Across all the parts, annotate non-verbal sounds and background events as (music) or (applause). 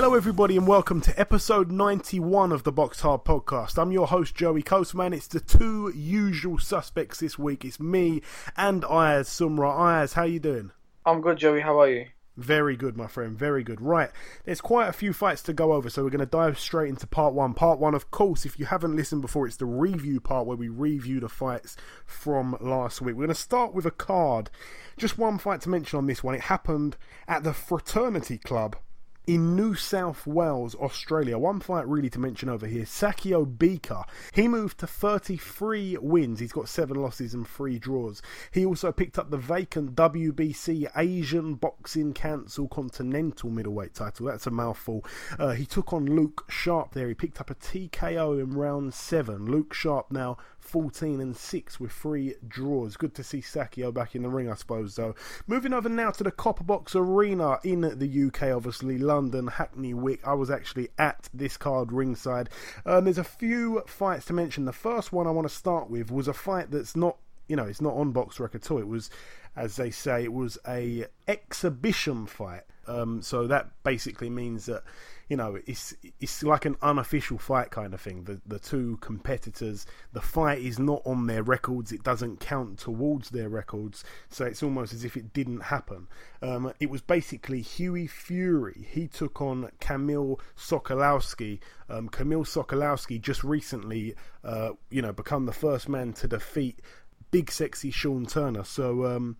Hello, everybody, and welcome to episode 91 of the Box Hard Podcast. I'm your host, Joey Coastman. It's the two usual suspects this week. It's me and Ayaz Sumra. Ayaz, how you doing? I'm good, Joey. How are you? Very good, my friend. Very good. Right, there's quite a few fights to go over, so we're going to dive straight into part one. Part one, of course, if you haven't listened before, it's the review part where we review the fights from last week. We're going to start with a card. Just one fight to mention on this one. It happened at the Fraternity Club in New South Wales, Australia. One fight really to mention over here Sakio Bika. He moved to 33 wins. He's got seven losses and three draws. He also picked up the vacant WBC Asian Boxing Council Continental middleweight title. That's a mouthful. Uh, he took on Luke Sharp there. He picked up a TKO in round seven. Luke Sharp now 14 and 6 with three draws. Good to see Sakio back in the ring, I suppose, though. Moving over now to the Copper Box Arena in the UK, obviously, London, Hackney Wick. I was actually at this card ringside. Um, there's a few fights to mention. The first one I want to start with was a fight that's not, you know, it's not on BoxRec at all. It was, as they say, it was a exhibition fight. Um, so that basically means that you know, it's it's like an unofficial fight kind of thing. The the two competitors, the fight is not on their records. It doesn't count towards their records. So it's almost as if it didn't happen. Um, it was basically Hughie Fury. He took on Kamil Sokolowski. Um, Sokolowski just recently, uh, you know, become the first man to defeat big sexy Sean Turner. So um,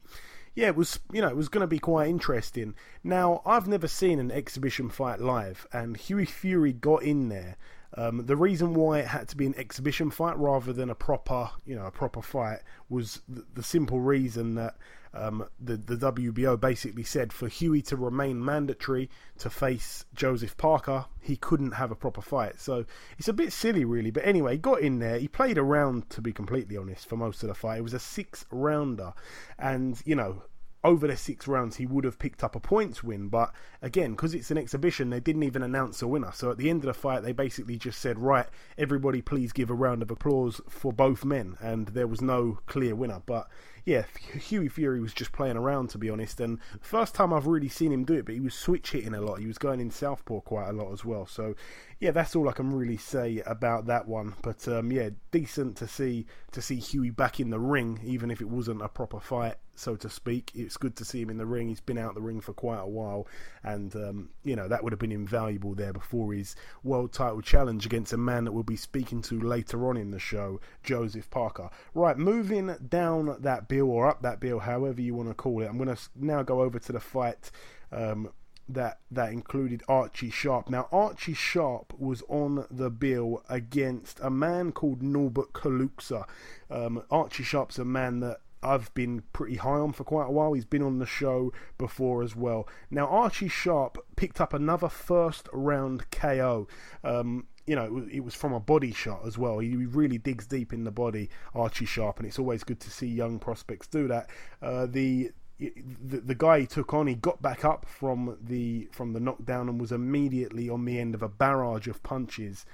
yeah, it was you know it was going to be quite interesting. Now I've never seen an exhibition fight live, and Hughie Fury got in there. Um, the reason why it had to be an exhibition fight rather than a proper you know a proper fight was the, the simple reason that um, the the WBO basically said for Hughie to remain mandatory to face Joseph Parker, he couldn't have a proper fight. So it's a bit silly, really. But anyway, he got in there. He played around, to be completely honest, for most of the fight. It was a six rounder, and you know over the six rounds he would have picked up a points win but again because it's an exhibition they didn't even announce a winner so at the end of the fight they basically just said right everybody please give a round of applause for both men and there was no clear winner but yeah, Hughie Fury was just playing around to be honest. And first time I've really seen him do it, but he was switch hitting a lot. He was going in southpaw quite a lot as well. So yeah, that's all I can really say about that one. But um, yeah, decent to see to see Hughie back in the ring, even if it wasn't a proper fight, so to speak. It's good to see him in the ring. He's been out the ring for quite a while, and um, you know that would have been invaluable there before his world title challenge against a man that we'll be speaking to later on in the show, Joseph Parker. Right, moving down that bill or up that bill, however you want to call it. I'm going to now go over to the fight um, that that included Archie Sharp. Now Archie Sharp was on the bill against a man called Norbert Kaluxa. Um, Archie Sharp's a man that I've been pretty high on for quite a while. He's been on the show before as well. Now Archie Sharp picked up another first round KO. Um, you know, it was from a body shot as well. He really digs deep in the body, Archie Sharp, and it's always good to see young prospects do that. Uh, the the, the guy he took on, he got back up from the from the knockdown and was immediately on the end of a barrage of punches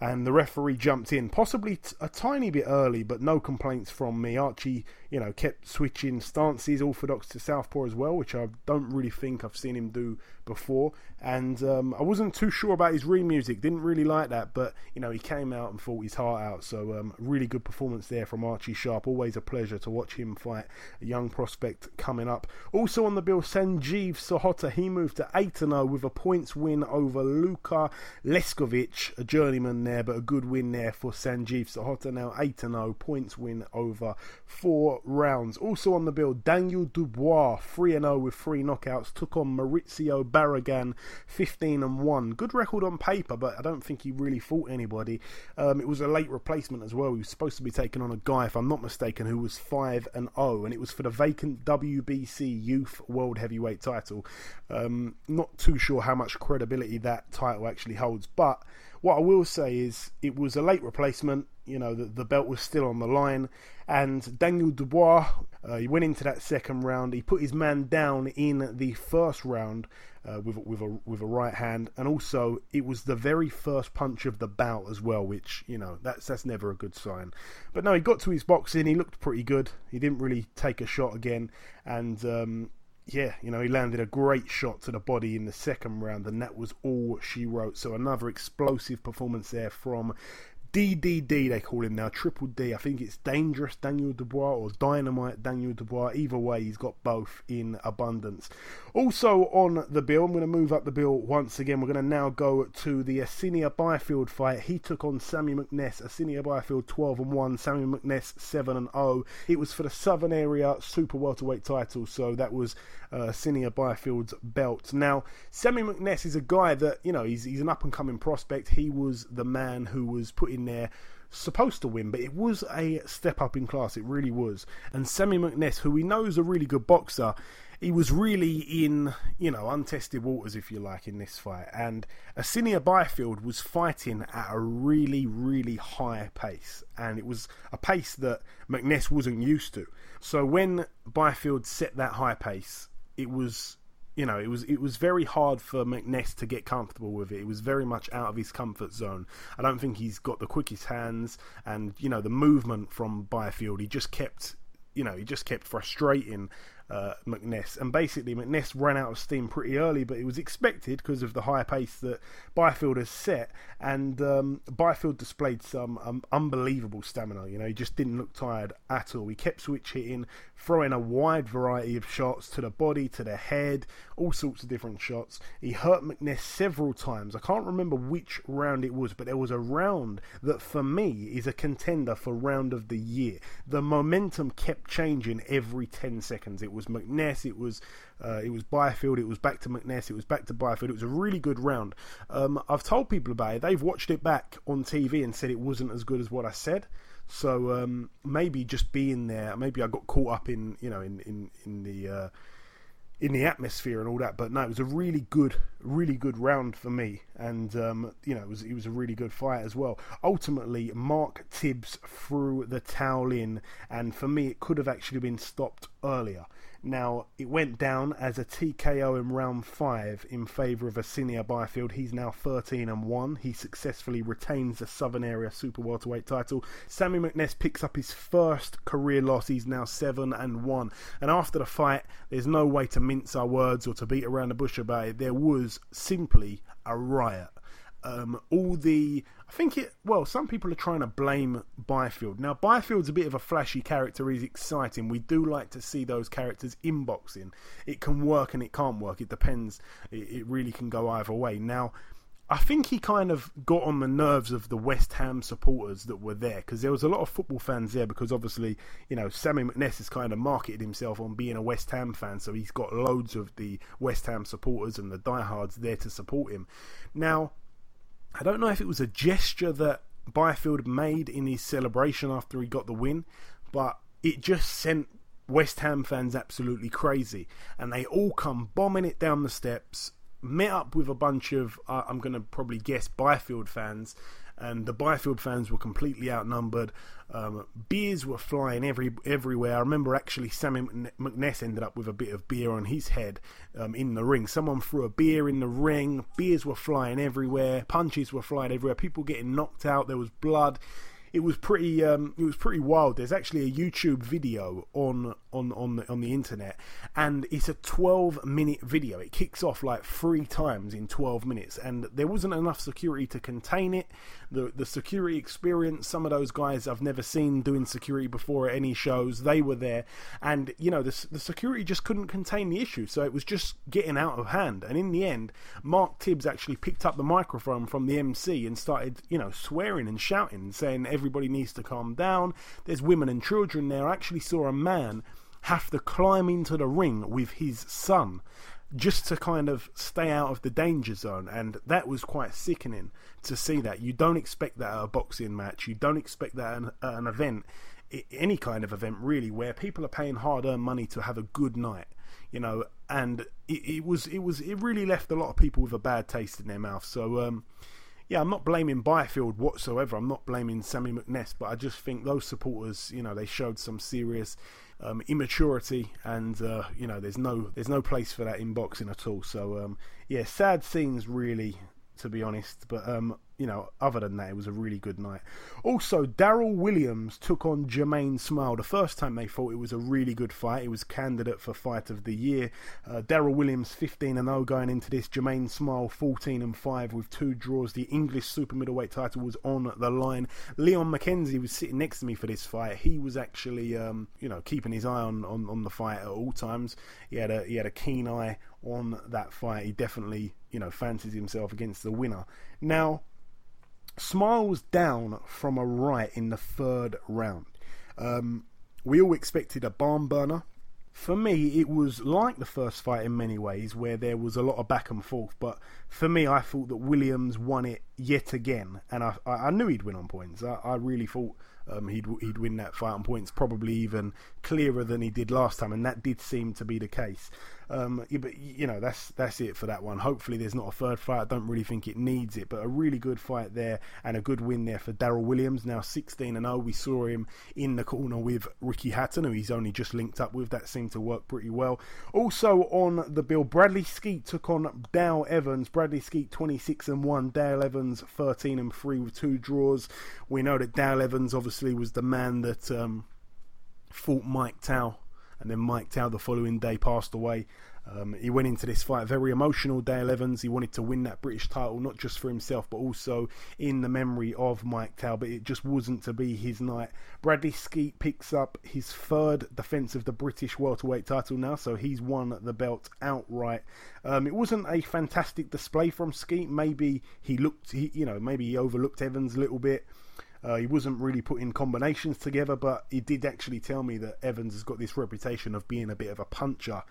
and the referee jumped in, possibly t- a tiny bit early, but no complaints from me. Archie, you know, kept switching stances, orthodox to southpaw as well, which I don't really think I've seen him do before. And um, I wasn't too sure about his re music, didn't really like that, but you know, he came out and fought his heart out. So um, really good performance there from Archie Sharp. Always a pleasure to watch him fight a young prospect coming up. Also on the bill, Sanjeev Sahota. He moved to 8 0 with a points win over Luka Leskovic, a journeyman there, but a good win there for Sanjeev Sahota. Now 8 0, points win over four rounds. Also on the bill, Daniel Dubois, 3 0 with three knockouts, took on Maurizio Barragan, 15 and 1. Good record on paper, but I don't think he really fought anybody. Um, it was a late replacement as well. He was supposed to be taking on a guy, if I'm not mistaken, who was 5 and 0, and it was for the vacant WBC Youth World Heavyweight title. Um, not too sure how much credibility that title actually holds, but what I will say is it was a late replacement. You know, the, the belt was still on the line, and Daniel Dubois, uh, he went into that second round. He put his man down in the first round uh, with with a with a right hand, and also it was the very first punch of the bout as well, which you know that's that's never a good sign. But no, he got to his boxing. He looked pretty good. He didn't really take a shot again, and um, yeah, you know, he landed a great shot to the body in the second round, and that was all she wrote. So another explosive performance there from DDD, they call him now, Triple D. I think it's Dangerous Daniel Dubois or Dynamite Daniel Dubois. Either way, he's got both in abundance. Also on the bill, I'm going to move up the bill once again. We're going to now go to the Asinia Byfield fight. He took on Sammy McNess. Asinia Byfield 12 and 1, Sammy McNess 7 and 0. It was for the Southern Area Super Welterweight title, so that was uh, Asinia Byfield's belt. Now, Sammy McNess is a guy that, you know, he's, he's an up and coming prospect. He was the man who was put in there supposed to win, but it was a step up in class. It really was. And Sammy McNess, who we know is a really good boxer, he was really in, you know, untested waters, if you like, in this fight. And Asinia Byfield was fighting at a really, really high pace. And it was a pace that McNess wasn't used to. So when Byfield set that high pace, it was you know, it was it was very hard for McNess to get comfortable with it. It was very much out of his comfort zone. I don't think he's got the quickest hands, and you know, the movement from Byfield. He just kept, you know, he just kept frustrating uh, McNess. And basically, McNess ran out of steam pretty early, but it was expected because of the high pace that Byfield has set. And um, Byfield displayed some um, unbelievable stamina. You know, he just didn't look tired at all. He kept switch hitting, throwing a wide variety of shots to the body, to the head, all sorts of different shots. He hurt McNess several times. I can't remember which round it was, but there was a round that for me is a contender for round of the year. The momentum kept changing every 10 seconds. It was McNess, it was uh, it was Byfield, it was back to McNess, it was back to Byfield. It was a really good round. Um, I've told people about it. They've watched it back on TV and said it wasn't as good as what I said. So um, maybe just being there, maybe I got caught up in you know in in in the uh, in the atmosphere and all that. But no, it was a really good, really good round for me, and um, you know, it was it was a really good fight as well. Ultimately, Mark Tibbs threw the towel in, and for me, it could have actually been stopped earlier. Now, it went down as a TKO in round 5 in favour of Asinia Byfield. He's now 13 and 1. He successfully retains the Southern Area Super Welterweight title. Sammy McNess picks up his first career loss. He's now 7 and 1. And after the fight, there's no way to mince our words or to beat around the bush about it. There was simply a riot. Um, all the I think it well some people are trying to blame Byfield. Now Byfield's a bit of a flashy character. He's exciting. We do like to see those characters in boxing it can work and it can't work. It depends. It, it really can go either way. Now I think he kind of got on the nerves of the West Ham supporters that were there because there was a lot of football fans there because obviously, you know, Sammy McNess has kind of marketed himself on being a West Ham fan, so he's got loads of the West Ham supporters and the diehards there to support him. Now, I don't know if it was a gesture that Byfield made in his celebration after he got the win, but it just sent West Ham fans absolutely crazy. And they all come bombing it down the steps, met up with a bunch of, uh, I'm going to probably guess, Byfield fans, and the Byfield fans were completely outnumbered. Um, beers were flying every everywhere. I remember actually Sammy McNess ended up with a bit of beer on his head um, in the ring. Someone threw a beer in the ring. Beers were flying everywhere. Punches were flying everywhere. People getting knocked out. There was blood it was pretty um, it was pretty wild. There's actually a YouTube video on on on the, on the internet, and it's a 12 minute video. It kicks off like three times in 12 minutes, and there wasn't enough security to contain it. The the security experience, some of those guys I've never seen doing security before at any shows, they were there, and you know the the security just couldn't contain the issue, so it was just getting out of hand. And in the end, Mark Tibbs actually picked up the microphone from the MC and started you know swearing and shouting, saying everybody needs to calm down. There's women and children there. I actually saw a man have to climb into the ring with his son just to kind of stay out of the danger zone and that was quite sickening to see that you don't expect that at a boxing match you don't expect that at an, event any kind of event really where people are paying hard-earned money to have a good night you know and it, it was it was it really left a lot of people with a bad taste in their mouth so um yeah, I'm not blaming Byfield whatsoever. I'm not blaming Sammy McNess, but I just think those supporters, you know, they showed some serious um, immaturity, and uh, you know, there's no there's no place for that in boxing at all. So um, yeah, sad scenes really, to be honest. But um, you know, other than that, it was a really good night. Also, Daryl Williams took on Jahmaine Smyle. The first time they thought it was a really good fight. It was candidate for fight of the year. Uh, Daryl Williams 15 and 0 going into this. Jahmaine Smyle 14 and 5 with two draws. The English super middleweight title was on the line. Leon McKenzie was sitting next to me for this fight. He was actually, um, you know, keeping his eye on, on, on the fight at all times. He had a he had a keen eye on that fight. He definitely, you know, fancies himself against the winner. Now Smyle was down from a right in the third round. Um, we all expected a barn burner. For me, it was like the first fight in many ways, where there was a lot of back and forth. But for me, I thought that Williams won it yet again, and I, I knew he'd win on points. I, I really thought um, he'd he'd win that fight on points, probably even clearer than he did last time, and that did seem to be the case. Um, yeah, but you know that's that's it for that one. Hopefully, there's not a third fight. I don't really think it needs it, but a really good fight there and a good win there for Daryl Williams. Now 16 and 0. We saw him in the corner with Ricky Hatton, who he's only just linked up with. That seemed to work pretty well. Also on the bill, Bradley Skeete took on Dale Evans. Bradley Skeete 26 and 1. Dale Evans 13 and 3 with two draws. We know that Dale Evans obviously was the man that um, fought Mike Towell and then Mike Towell the following day passed away. Um, he went into this fight very emotional. Dale Evans, he wanted to win that British title, not just for himself, but also in the memory of Mike Towell. But it just wasn't to be his night. Bradley Skeete picks up his third defence of the British welterweight title now, so he's won the belt outright. Um, it wasn't a fantastic display from Skeete. Maybe he looked, he, you know, maybe he overlooked Evans a little bit. Uh, he wasn't really putting combinations together, but he did actually tell me that Evans has got this reputation of being a bit of a puncher.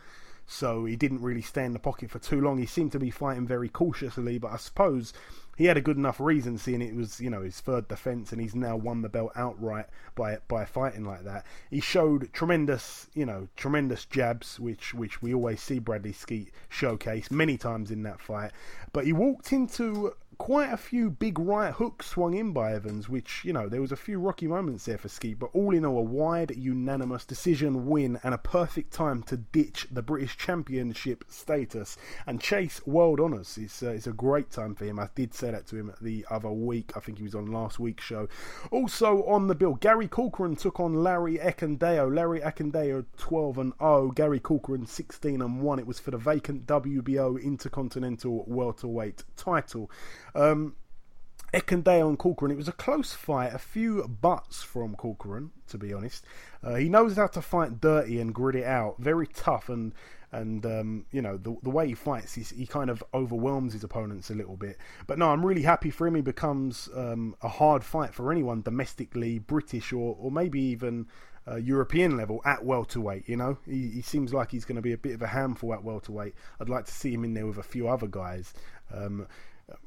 So he didn't really stay in the pocket for too long. He seemed to be fighting very cautiously, but I suppose he had a good enough reason, seeing it was you know his third defence, and he's now won the belt outright by by fighting like that. He showed tremendous you know tremendous jabs, which which we always see Bradley Skeete showcase many times in that fight. But he walked into quite a few big right hooks swung in by Evans, which, you know, there was a few rocky moments there for Skeete, but all in all, a wide, unanimous decision win and a perfect time to ditch the British Championship status and chase world honours. It's, uh, it's a great time for him. I did say that to him the other week. I think he was on last week's show. Also on the bill, Gary Corcoran took on Larry Ekundayo. Larry Ekundayo 12 and 0, Gary Corcoran 16 and 1. It was for the vacant WBO Intercontinental Welterweight title. Um, Ekundayo and Corcoran, it was a close fight, a few butts from Corcoran, to be honest. Uh, he knows how to fight dirty and grit it out, very tough, and and um, you know the the way he fights, he kind of overwhelms his opponents a little bit. But no, I'm really happy for him. He becomes um, a hard fight for anyone domestically, British, or or maybe even uh, European level at welterweight. You know, he, he seems like he's going to be a bit of a handful at welterweight. I'd like to see him in there with a few other guys. Um,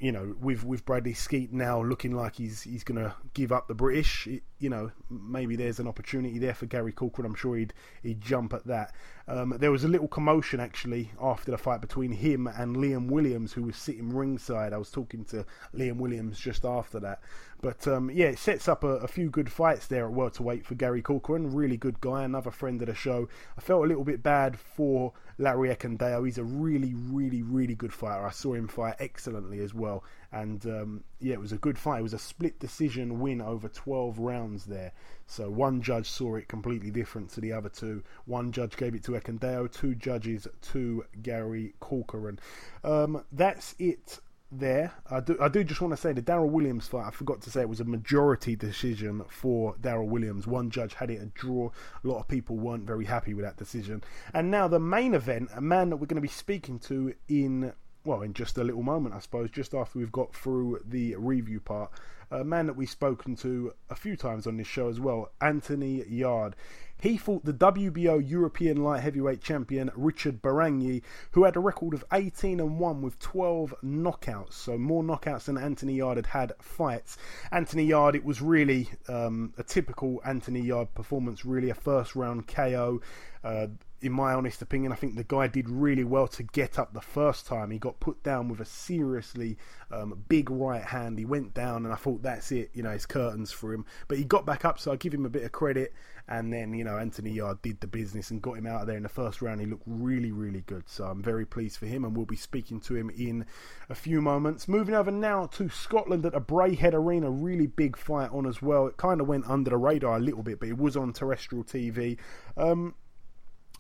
you know, with with Bradley Skeete now looking like he's he's going to give up the British, it, you know, maybe there's an opportunity there for Gary Corcoran. I'm sure he'd he'd jump at that. Um, there was a little commotion actually after the fight between him and Liam Williams, who was sitting ringside. I was talking to Liam Williams just after that. But um, yeah, it sets up a, a, few good fights there at welterweight for Gary Corcoran. Really good guy, another friend of the show. I felt a little bit bad for Larry Ekundayo. He's a really, really, really good fighter. I saw him fight excellently as well. And um, yeah, it was a good fight. It was a split decision win over 12 rounds there. So one judge saw it completely different to the other two. One judge gave it to Ekundayo, two judges to Gary Corcoran. Um, that's it there. I do, I do just want to say the Daryl Williams fight. I forgot to say it was a majority decision for Daryl Williams. One judge had it a draw. A lot of people weren't very happy with that decision. And now the main event, a man that we're going to be speaking to in well, in just a little moment, I suppose, just after we've got through the review part. A man that we've spoken to a few times on this show as well, Anthony Yarde. He fought the WBO European light heavyweight champion Richard Baranyi, who had a record of 18 and 1 with 12 knockouts, so more knockouts than Anthony Yarde had had fights. Anthony Yarde, it was really um, a typical Anthony Yarde performance, really a first round KO. Uh, in my honest opinion, I think the guy did really well to get up the first time. He got put down with a seriously um, big right hand. He went down, and I thought that's it. You know, it's curtains for him. But he got back up, so I give him a bit of credit. And then, you know, Anthony Yarde did the business and got him out of there in the first round. He looked really, really good. So I'm very pleased for him, and we'll be speaking to him in a few moments. Moving over now to Scotland at a Braehead Arena, really big fight on as well. It kind of went under the radar a little bit, but it was on terrestrial TV. Um,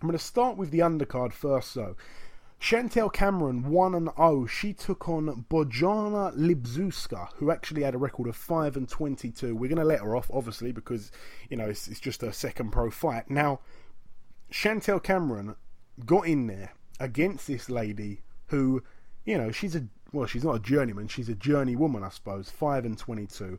I'm going to start with the undercard first, though. Chantelle Cameron 1 and 0. She took on Bojana Libiszewska, who actually had a record of 5 and 22. We're going to let her off, obviously, because, you know, it's, it's just her second pro fight. Now, Chantelle Cameron got in there against this lady who, you know, she's a well, she's not a journeyman, she's a journey woman, I suppose, 5 and 22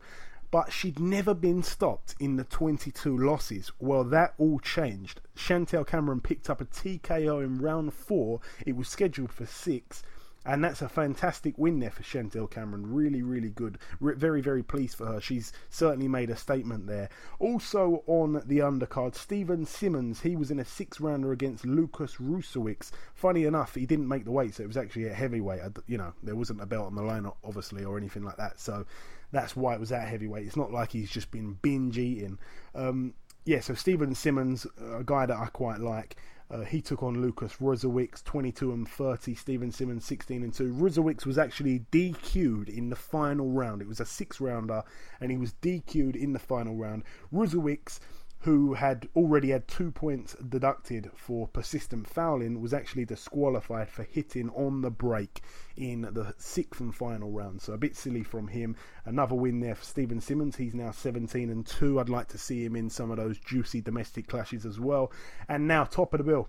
but she'd never been stopped in the 22 losses. Well, that all changed. Chantelle Cameron picked up a TKO in round four. It was scheduled for six. And that's a fantastic win there for Chantelle Cameron. Really, really good. Very, very pleased for her. She's certainly made a statement there. Also on the undercard, Stephen Simmons. He was in a six rounder against Lucas Rusiewicz. Funny enough, he didn't make the weight, so it was actually a heavyweight. You know, there wasn't a belt on the line, obviously, or anything like that. So that's why it was at heavyweight. It's not like he's just been binge eating. Um, yeah, so Stephen Simmons, a guy that I quite like. Uh, he took on Lucas Rusiewicz, 22 and 30. Stephen Simmons, 16 and 2. Rusiewicz was actually DQ'd in the final round. It was a six rounder, and he was DQ'd in the final round. Rusiewicz who had already had two points deducted for persistent fouling, was actually disqualified for hitting on the break in the sixth and final round. So a bit silly from him. Another win there for Stephen Simmons. He's now 17 and 2. I'd like to see him in some of those juicy domestic clashes as well. And now, top of the bill,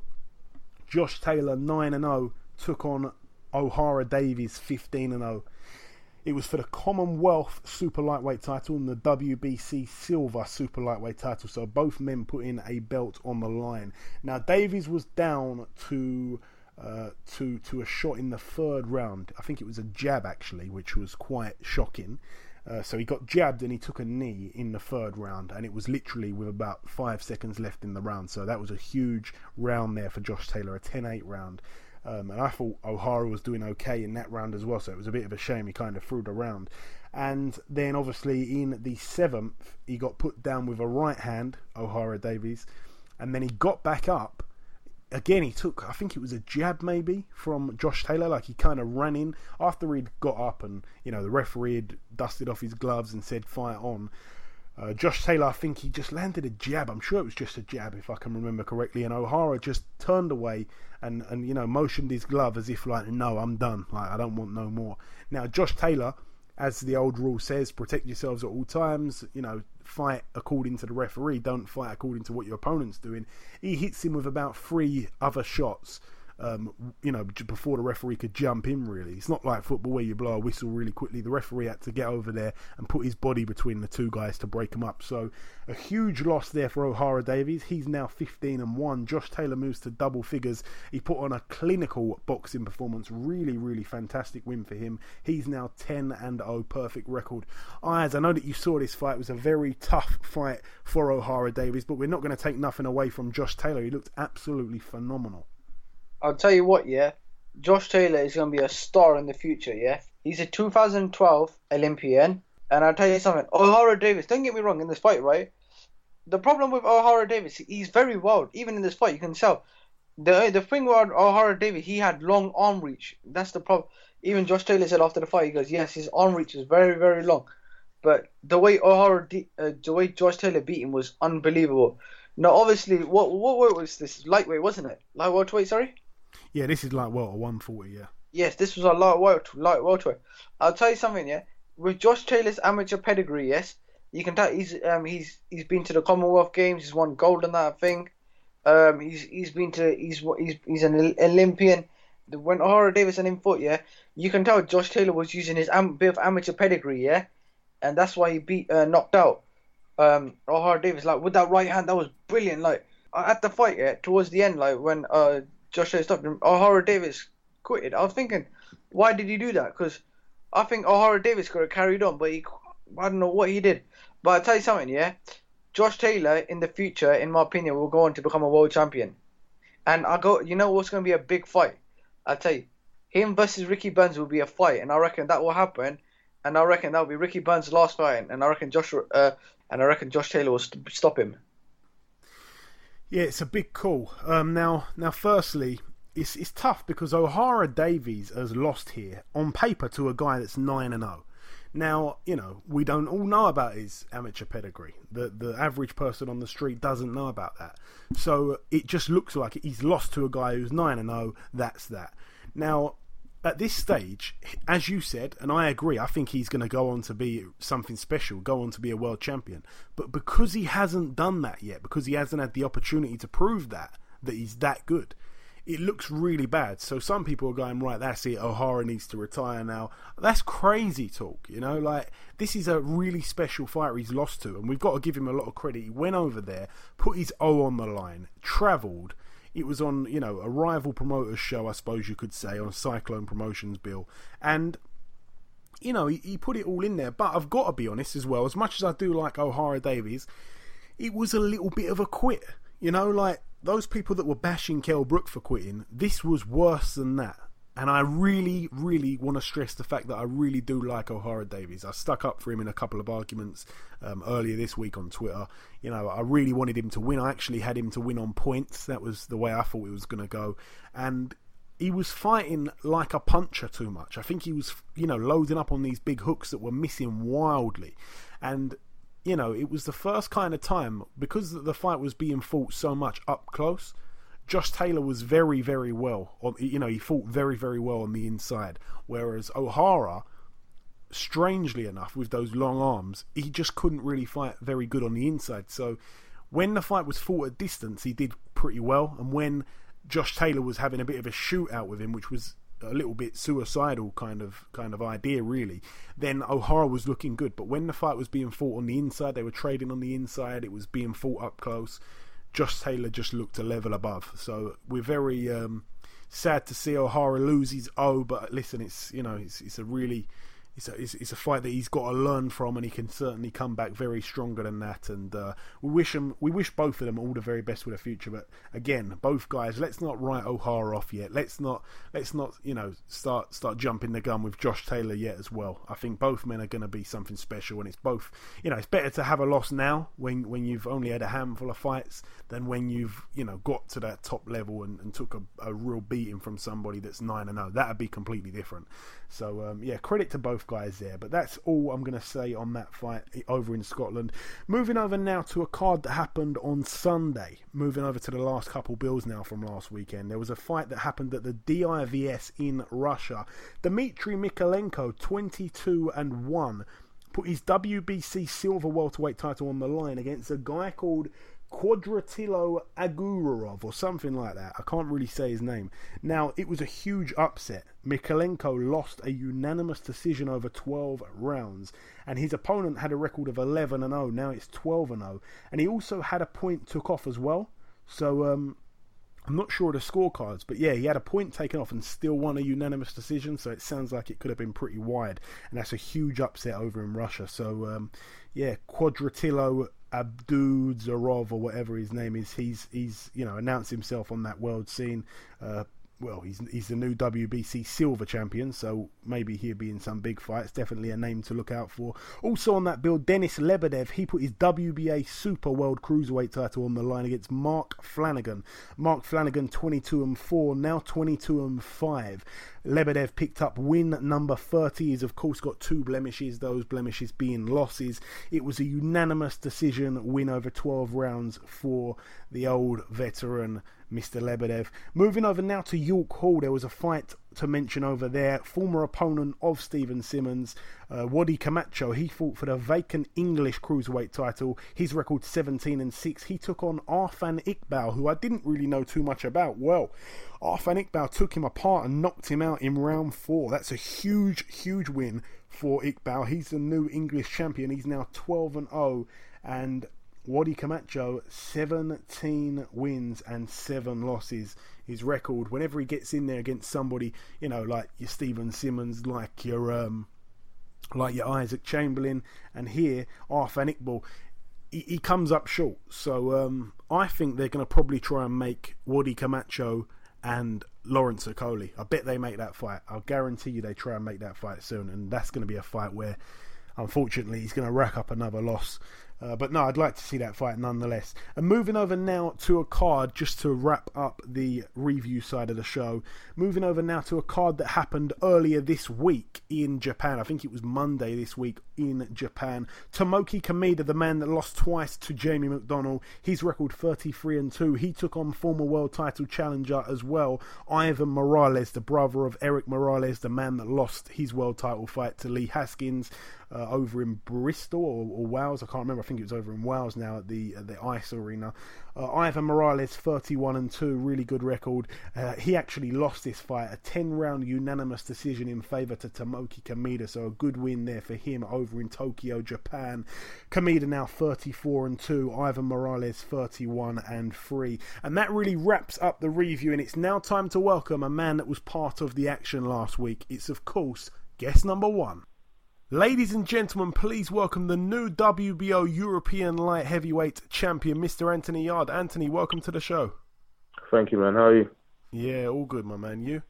Josh Taylor 9 and 0 took on Ohara Davies 15 and 0. It was for the Commonwealth Super Lightweight title and the WBC Silver Super Lightweight title. So both men put in a belt on the line. Now Davies was down to uh, to to a shot in the third round. I think it was a jab actually, which was quite shocking. Uh, so he got jabbed and he took a knee in the third round, and it was literally with about five seconds left in the round. So that was a huge round there for Josh Taylor, a 10-8 round. Um, and I thought Ohara was doing okay in that round as well, so it was a bit of a shame he kind of threw the round. And then obviously in the seventh, he got put down with a right hand, Ohara Davies, and then he got back up. Again, he took, I think it was a jab maybe from Josh Taylor, like he kind of ran in after he'd got up and, you know, the referee had dusted off his gloves and said, fight on. Uh, Josh Taylor, I think he just landed a jab. I'm sure it was just a jab, if I can remember correctly. And Ohara just turned away and, and you know motioned his glove as if like, no, I'm done. Like I don't want no more. Now Josh Taylor, as the old rule says, protect yourselves at all times. You know, fight according to the referee. Don't fight according to what your opponent's doing. He hits him with about three other shots um, you know, before the referee could jump in. Really, it's not like football where you blow a whistle really quickly. The referee had to get over there and put his body between the two guys to break them up. So a huge loss there for Ohara Davies. He's now 15 and one. Josh Taylor moves to double figures. He put on a clinical boxing performance. Really, really fantastic win for him. He's now 10 and 0, perfect record. Ayaz, I know that you saw this fight. It was a very tough fight for Ohara Davies, but we're not going to take nothing away from Josh Taylor. He looked absolutely phenomenal. I'll tell you what, yeah. Josh Taylor is going to be a star in the future, yeah. He's a 2012 Olympian, and I'll tell you something. Ohara Davies, don't get me wrong, in this fight, right? The problem with Ohara Davies, he's very wild. Even in this fight, you can tell. The the thing with Ohara Davies, he had long arm reach. That's the problem. Even Josh Taylor said after the fight, he goes, "Yes, his arm reach is very, very long." But the way Ohara, uh, the way Josh Taylor beat him was unbelievable. Now, obviously, what what weight was this? Lightweight, wasn't it? Light welterweight, sorry. Yeah, this is like what a 140. Yeah. Yes, this was a light welter, light welterweight. I'll tell you something, yeah. With Josh Taylor's amateur pedigree, yes, you can tell he's um he's he's been to the Commonwealth Games, he's won gold in that thing. Um, he's he's been to he's he's he's an Olympian. When Ohara Davies and him fought, yeah, you can tell Josh Taylor was using his am- bit of amateur pedigree, yeah, and that's why he beat uh, knocked out um Ohara Davies. Like with that right hand, that was brilliant. Like at the fight, yeah, towards the end, like when uh Josh stopped him, Ohara Davies quitted. I was thinking, why did he do that? Because I think Ohara Davies could have carried on, but he I don't know what he did. But I'll tell you something, yeah. Josh Taylor in the future, in my opinion, will go on to become a world champion. And I go, you know what's going to be a big fight? I'll tell you, him versus Ricky Burns will be a fight, and I reckon that will happen. And I reckon that will be Ricky Burns' last fight, and I reckon Josh, uh, and I reckon Josh Taylor will st- stop him. Yeah, it's a big call. Um, now, now, firstly, it's it's tough because Ohara Davies has lost here on paper to a guy that's nine and zero. Now, you know, we don't all know about his amateur pedigree. The the average person on the street doesn't know about that. So it just looks like he's lost to a guy who's 9 and 0. That's that. Now, at this stage, as you said, and I agree, I think he's going to go on to be something special, go on to be a world champion. But because he hasn't done that yet, because he hasn't had the opportunity to prove that, that he's that good, it looks really bad. So some people are going, right, that's it, Ohara needs to retire now. That's crazy talk, you know? Like, this is a really special fighter he's lost to, and we've got to give him a lot of credit. He went over there, put his O on the line, travelled. It was on, you know, a rival promoter's show, I suppose you could say, on Cyclone Promotions bill. And you know, he, he, put it all in there. But I've got to be honest as well. As much as I do like Ohara Davies, it was a little bit of a quit. You know, like those people that were bashing Kell Brook for quitting, this was worse than that. And I really, really want to stress the fact that I really do like Ohara Davies. I stuck up for him in a couple of arguments um, earlier this week on Twitter. You know, I really wanted him to win. I actually had him to win on points. That was the way I thought it was going to go. And he was fighting like a puncher too much. I think he was, you know, loading up on these big hooks that were missing wildly. And you know, it was the first kind of time because the fight was being fought so much up close. Josh Taylor was very, very well. You know, he fought very, very well on the inside, whereas Ohara, strangely enough, with those long arms, he just couldn't really fight very good on the inside. So, when the fight was fought at distance, he did pretty well, and when Josh Taylor was having a bit of a shootout with him, which was a little bit suicidal kind of kind of idea really then Ohara was looking good but when the fight was being fought on the inside they were trading on the inside it was being fought up close Josh Taylor just looked a level above. So we're very um, sad to see Ohara lose his O but listen it's you know it's, it's a really it's a, it's, it's, a fight that he's got to learn from, and he can certainly come back very stronger than that. And uh, we wish him, we wish both of them all the very best for the future. But again, both guys, let's not write Ohara off yet. Let's not, let's not, you know, start start jumping the gun with Josh Taylor yet as well. I think both men are going to be something special, and it's both, you know, it's better to have a loss now when when you've only had a handful of fights than when you've you know got to that top level and, and took a, a real beating from somebody that's nine and zero. Oh. That'd be completely different. So um, yeah, credit to both guys there. But that's all I'm going to say on that fight over in Scotland. Moving over now to a card that happened on Sunday. Moving over to the last couple bills now from last weekend. There was a fight that happened at the DIVS in Russia. Dmitry Mikhaylenko, 22 and 1, put his WBC silver welterweight title on the line against a guy called Quadratilo Agurov or something like that. I can't really say his name. Now, it was a huge upset. Mikhaylenko lost a unanimous decision over 12 rounds, and his opponent had a record of 11 and 0. Now it's 12 and 0, and he also had a point took off as well. So um, I'm not sure of the scorecards, but yeah, he had a point taken off and still won a unanimous decision. So it sounds like it could have been pretty wide, and that's a huge upset over in Russia. So um, yeah, Quadratilo Abdudzarov or whatever his name is, he's he's you know announced himself on that world scene. Uh, well, he's he's the new WBC silver champion, so maybe he'll be in some big fights. Definitely a name to look out for. Also on that bill, Denis Lebedev, he put his WBA Super World Cruiserweight title on the line against Mark Flanagan. Mark Flanagan, 22 and 4, now 22 and 5. Lebedev picked up win number 30. He's of course got two blemishes, those blemishes being losses. It was a unanimous decision win over 12 rounds for the old veteran Mr. Lebedev. Moving over now to York Hall, there was a fight to mention over there. Former opponent of Stephen Simmons, uh, Wadi Camacho, he fought for the vacant English cruiserweight title. His record 17 and 6. He took on Arfan Iqbal, who I didn't really know too much about. Well, Arfan Iqbal took him apart and knocked him out in round four. That's a huge, huge win for Iqbal. He's the new English champion. He's now 12 and 0 and Wadi Camacho, 17 wins and 7 losses. His record, whenever he gets in there against somebody, you know, like your Stephen Simmons, like your um, like your Isaac Chamberlain, and here Arfan Iqbal, he, he comes up short. So um, I think they're going to probably try and make Wadi Camacho and Lawrence Okolie. I bet they make that fight. I'll guarantee you they try and make that fight soon, and that's going to be a fight where, unfortunately, he's going to rack up another loss. Uh, but no, I'd like to see that fight nonetheless. And moving over now to a card just to wrap up the review side of the show. Moving over now to a card that happened earlier this week in Japan. I think it was Monday this week in Japan. Tomoki Kameda, the man that lost twice to Jamie McDonnell, his record 33 and 2. He took on former world title challenger as well, Ivan Morales, the brother of Erik Morales, the man that lost his world title fight to Lee Haskins uh, over in Bristol or, or, Wales. I can't remember. I think it was over in Wales now at the at the Ice Arena. Uh, Ivan Morales, 31 and 2, really good record. Uh, he actually lost this fight, a 10 round unanimous decision in favour to Tomoki Kameda, so a good win there for him over in Tokyo, Japan. Kameda now 34 and 2, Ivan Morales 31 and 3. And that really wraps up the review, and it's now time to welcome a man that was part of the action last week. It's, of course, guest number one. Ladies and gentlemen, please welcome the new WBO European Light Heavyweight Champion, Mr. Anthony Yarde. Anthony, welcome to the show. Thank you, man. How are you? Yeah, all good, my man. You?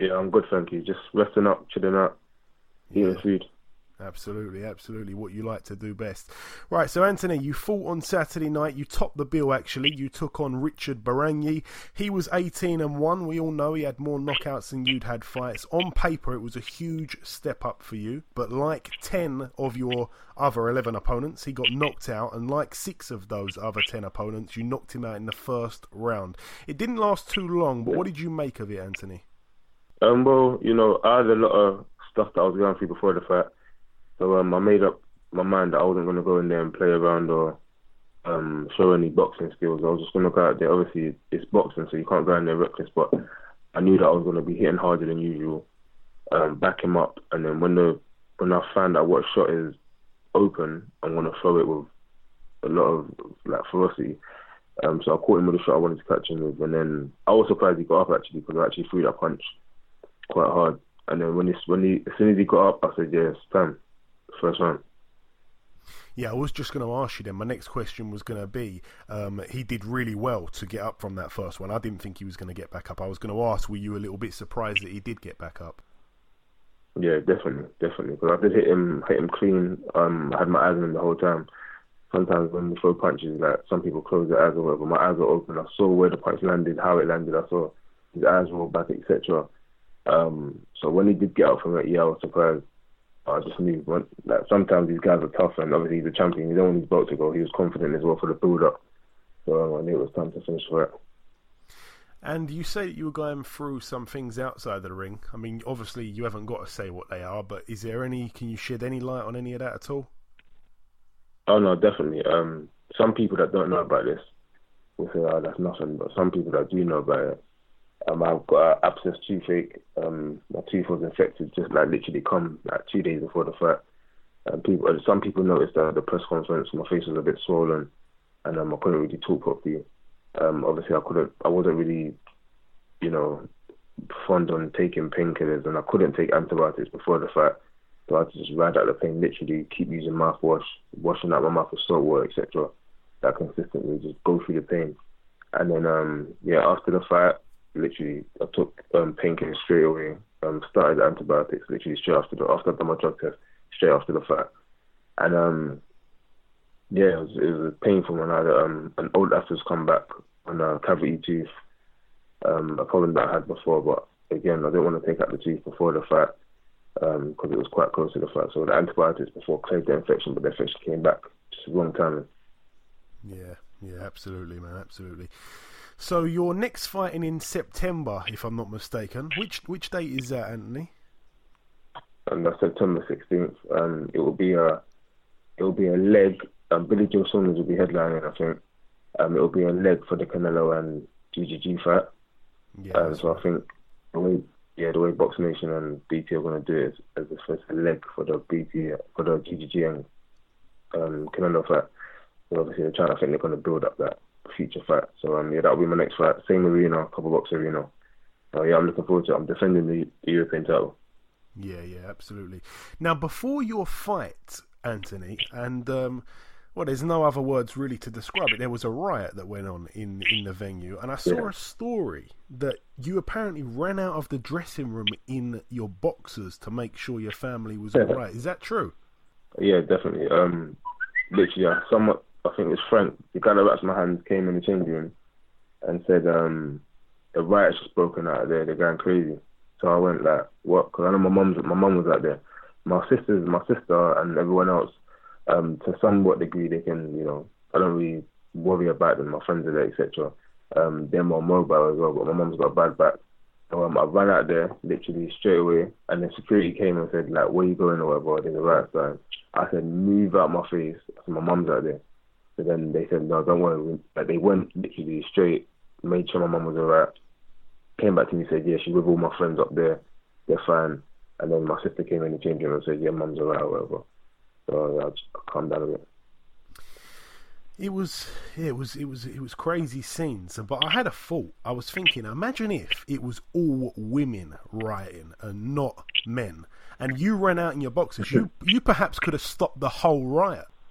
Yeah, I'm good, thank you. Just resting up, chilling out, eating yeah. food. Absolutely, absolutely. What you like to do best. Right, so Anthony, you fought on Saturday night. You topped the bill, actually. You took on Richard Baranyi. He was 18 and 1. We all know he had more knockouts than you'd had fights. On paper, it was a huge step up for you. But like 10 of your other 11 opponents, he got knocked out. And like six of those other 10 opponents, you knocked him out in the first round. It didn't last too long, but what did you make of it, Anthony? Um, well, you know, I had a lot of stuff that I was going through before the fight so um, I made up my mind that I wasn't going to go in there and play around or um, show any boxing skills. I was just going to go out there. Obviously, it's boxing, so you can't go in there reckless. But I knew that I was going to be hitting harder than usual, um, back him up, and then when the when I found out what shot is open, I'm going to throw it with a lot of like ferocity. Um, so I caught him with a shot I wanted to catch him with, and then I was surprised he got up actually because I actually threw that punch quite hard. And then when he when he as soon as he got up, I said, "Yeah, it's time." First round. Yeah, I was just going to ask you then. My next question was going to be um, he did really well to get up from that first one. I didn't think he was going to get back up. I was going to ask, were you a little bit surprised that he did get back up? Yeah, definitely, definitely. Because I did hit him, hit him clean. Um, I had my eyes on him the whole time. Sometimes when you throw punches, like some people close their eyes or whatever, my eyes were open. I saw where the punch landed, how it landed. I saw his eyes roll back, etc. Um, so when he did get up from it, yeah, I was surprised. I just knew when, like sometimes these guys are tough, and obviously he's a champion. He don't want his belt to go. He was confident as well for the build up. So I knew it was time to finish for it. And you say that you were going through some things outside of the ring. I mean, obviously you haven't got to say what they are, but is there any? Can you shed any light on any of that at all? Oh no, definitely. Um, some people that don't know about this, will say, "Oh, that's nothing." But some people that do know about it, um, I've got an abscess toothache. Um, my tooth was infected just like literally come like two days before the fight. And people, some people noticed that at the press conference, my face was a bit swollen, and um, I couldn't really talk properly. Um, obviously, I couldn't, I wasn't really, you know, fond on taking painkillers, and I couldn't take antibiotics before the fight. So I had to just ride out the pain, literally keep using mouthwash, washing out my mouth with salt water, etc. That consistently just go through the pain. And then, um, yeah, after the fight, literally, I took um, painkillers straight away. Um, started antibiotics literally straight after the after I done my drug test, straight after the fight. And um, yeah, it was, it was painful when I had um, an old abscess come back on a cavity tooth, um, a problem that I had before. But again, I didn't want to take out the tooth before the fight because um, it was quite close to the fight. So the antibiotics before cleared the infection, but the infection came back just wrong timing. Yeah, yeah, absolutely, man, absolutely. So your next fighting in September, if I'm not mistaken. Which which date is that, Anthony? And that's September 16th. and it will be a it will be a leg. Um, Billy Joe Saunders will be headlining, I think. Um, it will be a leg for the Canelo and GGG fight. Yeah. Um, so I think the way yeah the way Box Nation and BT are going to do it is as the first leg for the BT for the GGG and um, Canelo fight. So obviously they're trying. I think they're going to build up that future fight. So um, yeah, that'll be my next fight. Same arena, Copper Box arena. So yeah, I'm looking forward to it. I'm defending the, the European title. Yeah, yeah, absolutely. Now, before your fight, Anthony, and um, well, there's no other words really to describe it. There was a riot that went on in in the venue, and I saw yeah. a story that you apparently ran out of the dressing room in your boxers to make sure your family was all right. Is that true? Yeah, definitely. Um, literally, yeah, somewhat I think it was Frank, the guy that wraps my hands, came in the changing room and said, um, the riot's just broken out there. They're going crazy. So I went like, what? Because I know my mum's my mum was out there. My sisters, my sister, and everyone else, um, to somewhat degree, they can, you know, I don't really worry about them. My friends are there, etc. Um, they're more mobile as well. But my mum's got a bad back. So um, I ran out there literally straight away, and then security came and said like, "Where you going or whatever?" There's a riot sign. I said, "Move out my face." So my mum's out there. So then they said, no, don't worry. Like they went literally straight, made sure my mum was alright. Came back to me and said, yeah, she's with all my friends up there. They're fine. And then my sister came in the changing room and said, yeah, mum's alright or whatever. So yeah, I just calmed down a bit. It was, it was, it was, it was crazy scenes. But I had a thought. I was thinking, imagine if it was all women rioting and not men, and you ran out in your boxes. You, (laughs) you perhaps could have stopped the whole riot.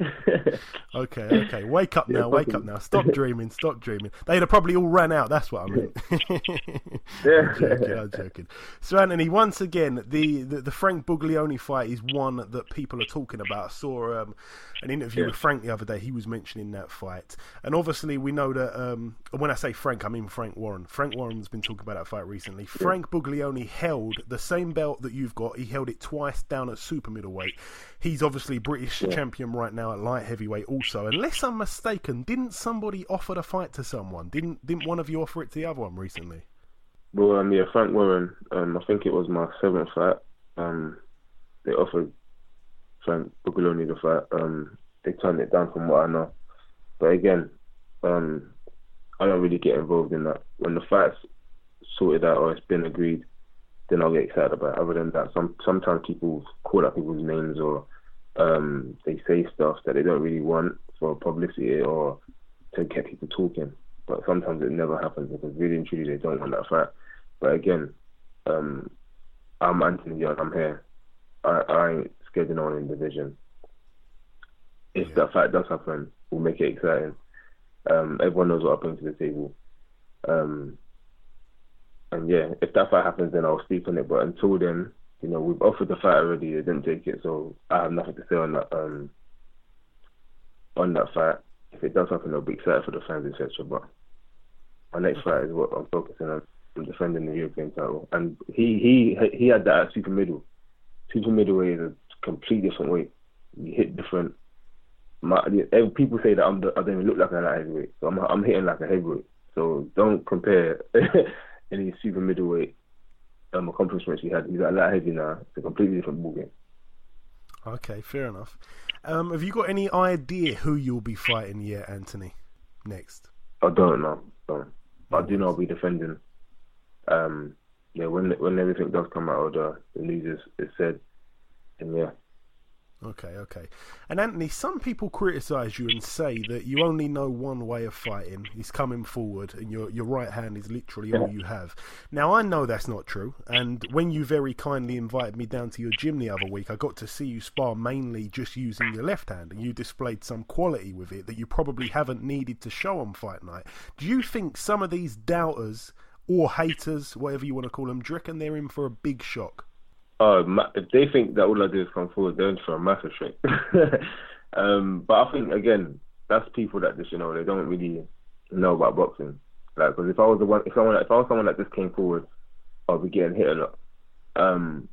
(laughs) okay, okay. Wake up now, wake up now. Stop (laughs) dreaming, stop dreaming. They'd have probably all ran out, that's what I mean. (laughs) I'm joking, I'm joking. So, Anthony, once again, the, the, the, Frank Buglioni fight is one that people are talking about. I saw um, an interview yeah. with Frank the other day. He was mentioning that fight. And obviously, we know that, um, when I say Frank, I mean Frank Warren. Frank Warren's been talking about that fight recently. Yeah. Frank Buglioni held the same belt that you've got, he held it twice down at super middleweight. He's obviously British yeah. champion right now at light heavyweight also. Unless I'm mistaken, didn't somebody offer the fight to someone? Didn't didn't one of you offer it to the other one recently? Well, um, yeah, Frank Warren. Um, I think it was my seventh fight. Um, they offered Frank Buglioni the fight. Um, they turned it down from what I know. But again, um, I don't really get involved in that. When the fight's sorted out or it's been agreed, then I'll get excited about it. Other than that, some sometimes people call out people's names or um, they say stuff that they don't really want for publicity or to get people talking. But sometimes it never happens because really and truly they don't want that fight. But again, um, I'm Anthony Yarde. I'm here. I, I ain't scared of no one in the division. If yeah. that fight does happen, we'll make it exciting. Um, everyone knows what I bring to the table. Um, and yeah, if that fight happens, then I'll speak on it. But until then, you know, we've offered the fight already. They didn't take it, so I have nothing to say on that. Um, on that fight, if it does happen, I'll be excited for the fans, etc. But my next fight is what I'm focusing on. I'm defending the European title, and he he he had that at super middle. Super middleweight is a completely different weight. You hit different. My, people say that I'm the, I don't even look like a light heavyweight, so I'm I'm hitting like a heavyweight. So don't compare (laughs) any super middleweight um, accomplishments he had. He's at light heavy now. It's a completely different ballgame. Okay, fair enough. Um, have you got any idea who you'll be fighting yet, Anthony? Next. I don't know. Don't. I do know I'll be defending. Um, yeah, when when everything does come out of the, the news is, is said, and yeah, Okay, okay. And Anthony, some people criticise you and say that you only know one way of fighting. He's coming forward, and your your right hand is literally all you have. Now I know that's not true. And when you very kindly invited me down to your gym the other week, I got to see you spar mainly just using your left hand, and you displayed some quality with it that you probably haven't needed to show on fight night. Do you think some of these doubters or haters, whatever you want to call them, do you reckon they're in for a big shock? Oh, if they think that all I do is come forward, they're in for a massive shake. (laughs) um, but I think again, that's people that just you know they don't really know about boxing. Like, because if I was the one, if someone, if I was someone that just came forward, I'd be getting hit a lot. Um,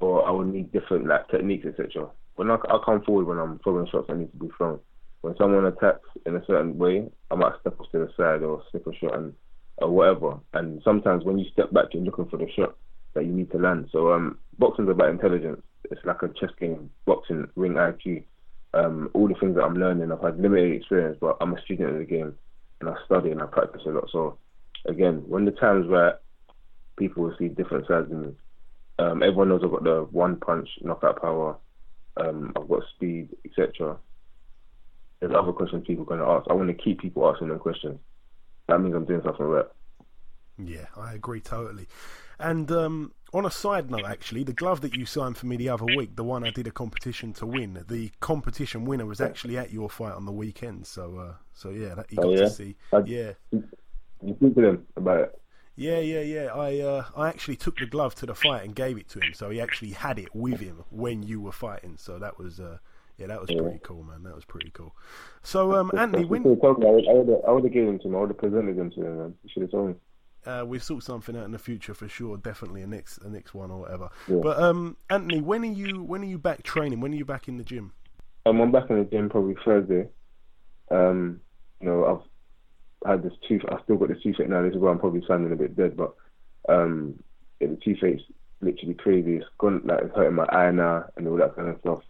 or I would need different like techniques, etc. When I, I come forward when I'm throwing shots, I need to be thrown. When someone attacks in a certain way, I might step off to the side or slip a shot and or whatever. And sometimes when you step back, you're looking for the shot that you need to land. So um, boxing's about intelligence. It's like a chess game. Boxing, ring IQ, um, all the things that I'm learning. I've had limited experience, but I'm a student of the game, and I study and I practice a lot. So again, when the time's right, people will see different sides of me. Um, everyone knows I've got the one punch knockout power. Um, I've got speed, etc. There's other questions people are going to ask. I want to keep people asking them questions. That means I'm doing something right. Yeah, I agree totally. And um, on a side note, actually, the glove that you signed for me the other week, the one I did a competition to win, the competition winner was actually at your fight on the weekend. So, uh, so yeah, that, you got Oh, yeah? to see. I- Yeah, You speak to them about it. yeah, yeah, yeah. I, uh, I actually took the glove to the fight and gave it to him, so he actually had it with him when you were fighting. So that was, uh, yeah, that was pretty cool, man. That was pretty cool. So, um, Anthony, when should have told me. I would, I would, have, I would have given him to him. I would have presented him to him. Man. You should have told me. Uh, we'll sort something out in the future for sure. Definitely a next, a next one or whatever. Yeah. But um, Anthony, when are you, when are you back training? When are you back in the gym? Um, I'm back in the gym probably Thursday. Um, you know, I've had this tooth. I've still got this toothache now. This is where I'm probably sounding a bit dead, but um, yeah, the toothache's literally crazy. It's gone like it's hurting my eye now and all that kind of stuff.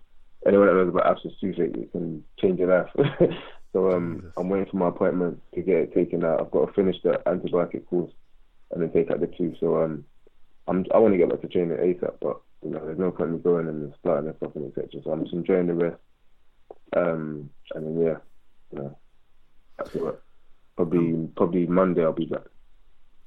Anyone that knows about abscess toothache, it can change your life. (laughs) so um, Jesus. I'm waiting for my appointment to get it taken out. I've got to finish the antibiotic course and then take out the tooth. So um, I'm I want to get back to training ASAP, but you know, there's no point in going and starting and stuff and etc. So I'm just enjoying the rest. Um, and then yeah, you know, that's it. Probably probably Monday I'll be back.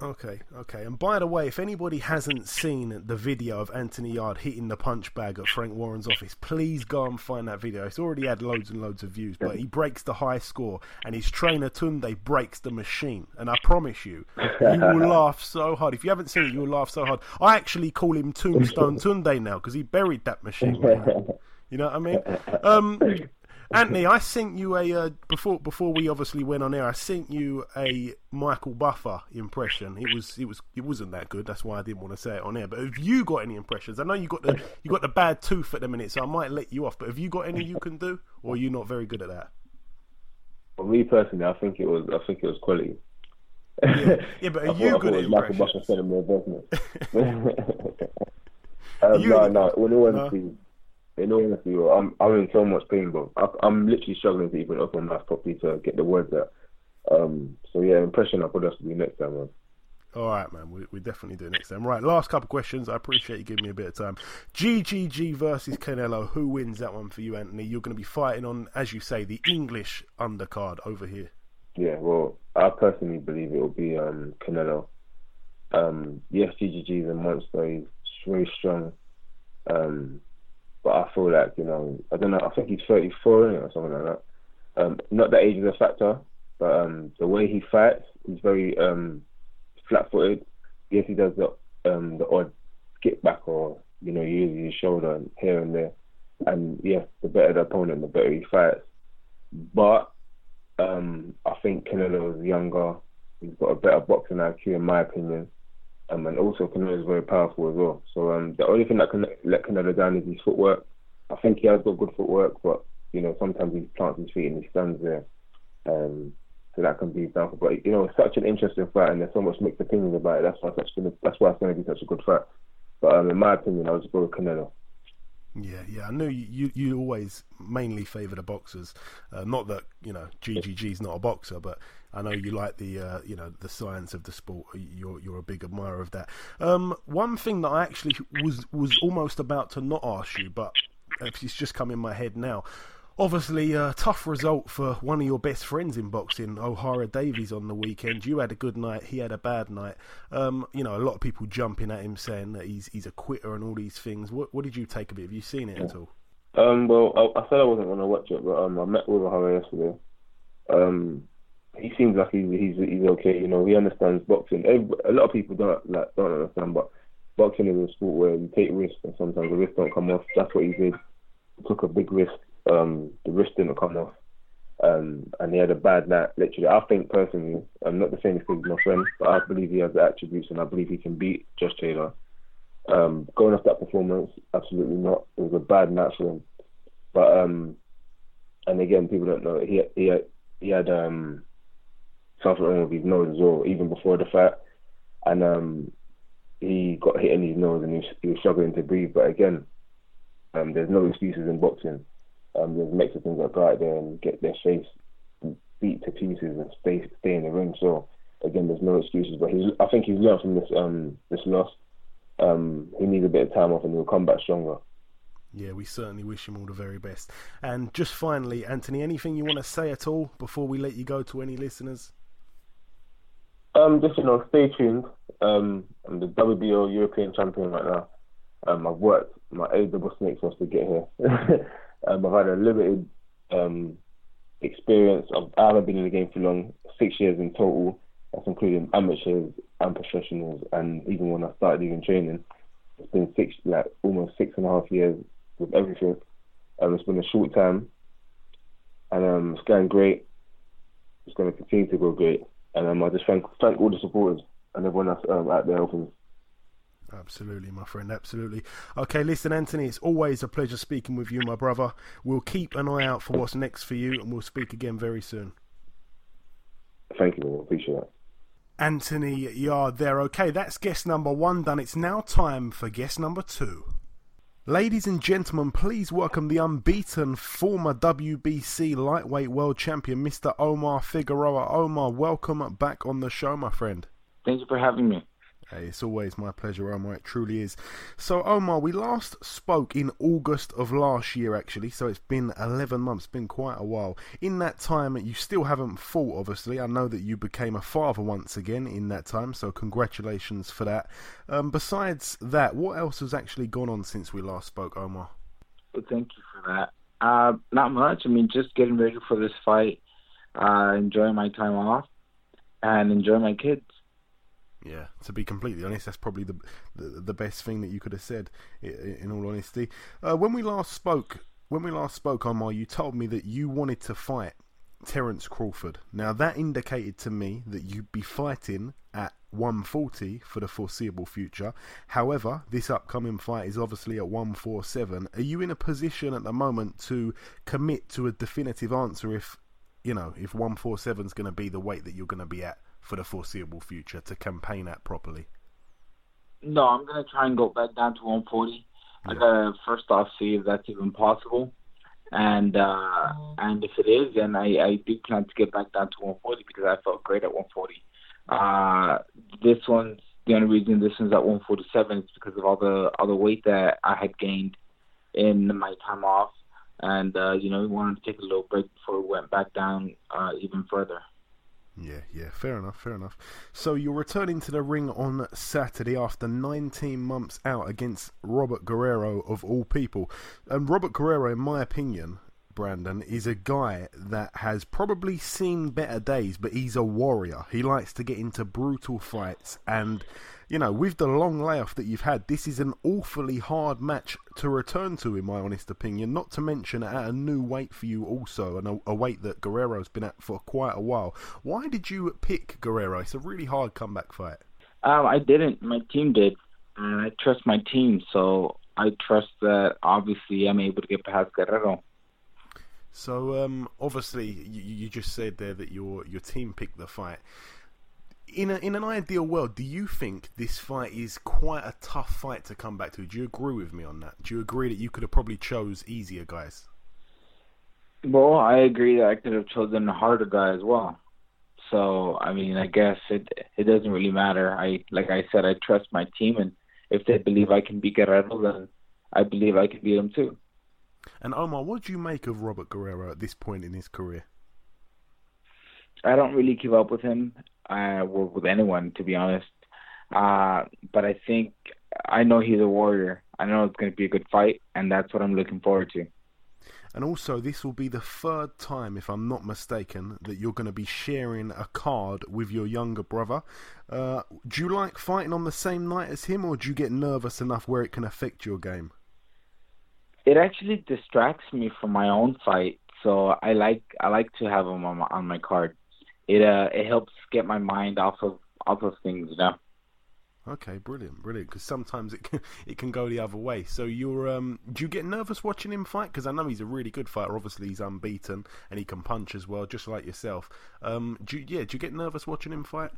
Okay, okay. And by the way, if anybody hasn't seen the video of Anthony Yarde hitting the punch bag at Frank Warren's office, please go and find that video. It's already had loads and loads of views, but he breaks the high score, and his trainer Tunde breaks the machine. And I promise you, you will (laughs) laugh so hard. If you haven't seen it, you'll laugh so hard. I actually call him Tombstone (laughs) Tunde now because he buried that machine. man. You know what I mean? Um, Anthony, I sent you a uh, before before we obviously went on air. I sent you a Michael Buffer impression. It was it was it wasn't that good. That's why I didn't want to say it on air. But have you got any impressions? I know you got the you got the bad tooth at the minute, so I might let you off. But have you got any you can do, or are you not very good at that? For me personally, I think it was I think it was quality. Yeah, but (laughs) I are thought, you I good thought at it was Michael impressions? Buffer sending me a um, You- no, no. In all No? In all honesty, I'm I'm in so much pain, bro. I, I'm literally struggling to even open my mouth properly to get the words out. Um, so yeah, impression I'll probably have to do next time, man. All right, man. We, we definitely do next time. Right, last couple questions. I appreciate you giving me a bit of time. GGG versus Canelo. Who wins that one for you, Anthony? You're going to be fighting on, as you say, the English undercard over here. Yeah, well, I personally believe it will be um, Canelo. Um, yes, GGG is a monster. He's very strong. Um, but I feel like, you know, I don't know, I think he's 34 innit, or something like that. Um, not that age is a factor, but um, the way he fights, he's very um, flat footed. Yes, he does the, um, the odd skip back or, you know, uses his shoulder here and there. And yes, the better the opponent, the better he fights. But um, I think Canelo is younger. He's got a better boxing IQ, in my opinion. Um, and also Canelo is very powerful as well. So um, the only thing that can let Canelo down is his footwork. I think he has got good footwork, but you know sometimes he plants his feet and he stands there. Um, so that can be downfall. But you know, it's such an interesting fight, and there's so much mixed opinions about it. That's why it's gonna, that's why it's going to be such a good fight. But um, in my opinion, I'll just go with Canelo. Yeah, yeah, I knew you. You, you always mainly favour the boxers. Uh, not that you know GGG's not a boxer, but I know you like the uh, you know the science of the sport. You're you're a big admirer of that. Um, one thing that I actually was was almost about to not ask you, but it's just come in my head now. Obviously, a tough result for one of your best friends in boxing, Ohara Davies, on the weekend. You had a good night, he had a bad night. Um, you know, a lot of people jumping at him saying that he's he's a quitter and all these things. What what did you take of it? Have you seen it at all? Um, well, I, I said I wasn't going to watch it, but um, I met with Ohara yesterday. Um, he seems like he's he's he's okay. You know, he understands boxing. A lot of people don't like don't understand, but boxing is a sport where you take risks, and sometimes the risks don't come off. That's what he did. He took a big risk um, the wrist didn't come off. Um, and he had a bad night. Literally, I think personally, I'm not the same because he's my friend, but I believe he has the attributes, and I believe he can beat Josh Taylor. Um, going off that performance, absolutely not. It was a bad night for him. But um, and again, people don't know he he had, he had um something wrong with his nose as well, even before the fight, and um, he got hit in his nose and he was, he was struggling to breathe. But again, um, there's no excuses in boxing. Um, there's Mexicans that go out there and get their face beat to pieces and stay stay in the ring. So again, there's no excuses. But he's, I think he's learned from this um this loss. Um, he needs a bit of time off and he'll come back stronger. Yeah, we certainly wish him all the very best. And just finally, Anthony, anything you want to say at all before we let you go to any listeners? Um, just you know, stay tuned. Um, I'm the WBO European champion right now. Um, I've worked my A double snakes off to get here. (laughs) Um, I've had a limited um, experience. Of, I haven't been in the game for long, six years in total. That's including amateurs and professionals, and even when I started even training, it's been six, like almost six and a half years with everything. Um, it's been a short time, and um, it's going great. It's going to continue to go great, and um, I just thank thank all the supporters and everyone that's um, out there helping. Absolutely, my friend. Absolutely. Okay, listen, Anthony, it's always a pleasure speaking with you, my brother. We'll keep an eye out for what's next for you, and we'll speak again very soon. Thank you, I appreciate that. Anthony Yarde there. Okay, that's guest number one done. It's now time for guest number two. Ladies and gentlemen, please welcome the unbeaten former WBC lightweight world champion, Mr. Omar Figueroa. Omar, welcome back on the show, my friend. Thank you for having me. Hey, it's always my pleasure, Omar. It truly is. So, Omar, we last spoke in August of last year, actually. So it's been 11 months, been quite a while. In that time, you still haven't fought, obviously. I know that you became a father once again in that time, so congratulations for that. Um, besides that, what else has actually gone on since we last spoke, Omar? Well, thank you for that. Uh, not much. I mean, just getting ready for this fight, uh, enjoying my time off, and enjoying my kids. Yeah, to be completely honest, that's probably the the, the best thing that you could have said. In, in all honesty, uh, when we last spoke, when we last spoke, Omar, you told me that you wanted to fight Terence Crawford. Now that indicated to me that you'd be fighting at 140 for the foreseeable future. However, this upcoming fight is obviously at 147. Are you in a position at the moment to commit to a definitive answer if you know if 147 is going to be the weight that you're going to be at? For the foreseeable future to campaign at properly? No, I'm gonna try and go back down to 140. Yeah. I gotta first off see if that's even possible, and uh, and if it is, then I, I do plan to get back down to 140 because I felt great at 140. Uh, this one's the only reason this one's at 147 is because of all the all the weight that I had gained in my time off, and uh, you know we wanted to take a little break before we went back down uh, even further. Yeah, yeah, fair enough, fair enough. So you're returning to the ring on Saturday after 19 months out against Robert Guerrero of all people. And Robert Guerrero, in my opinion, Brandon, is a guy that has probably seen better days, but he's a warrior. He likes to get into brutal fights and you know, with the long layoff that you've had, this is an awfully hard match to return to, in my honest opinion. Not to mention at a new weight for you, also, and a, a weight that Guerrero's been at for quite a while. Why did you pick Guerrero? It's a really hard comeback fight. Um, I didn't. My team did, and I trust my team, so I trust that obviously I'm able to get past Guerrero. So, um, obviously, you, you just said there that your your team picked the fight in a, in an ideal world, do you think this fight is quite a tough fight to come back to? Do you agree with me on that? Do you agree that you could have probably chose easier guys? Well, I agree that I could have chosen a harder guy as well. So I mean, I guess it it doesn't really matter. I like I said, I trust my team, and if they believe I can beat Guerrero, then I believe I can beat him too. And Omar, what do you make of Robert Guerrero at this point in his career? I don't really keep up with him, uh, or with anyone, to be honest. Uh, but I think I know he's a warrior. I know it's going to be a good fight, and that's what I'm looking forward to. And also, this will be the third time, if I'm not mistaken, that you're going to be sharing a card with your younger brother. Uh, do you like fighting on the same night as him, or do you get nervous enough where it can affect your game? It actually distracts me from my own fight, so I like I like to have him on my, on my card. It uh it helps get my mind off of off of things, you know. Okay, brilliant, brilliant. Because sometimes it can (laughs) it can go the other way. So you're um, do you get nervous watching him fight? Because I know he's a really good fighter. Obviously, he's unbeaten and he can punch as well, just like yourself. Um, do you, yeah, do you get nervous watching him fight?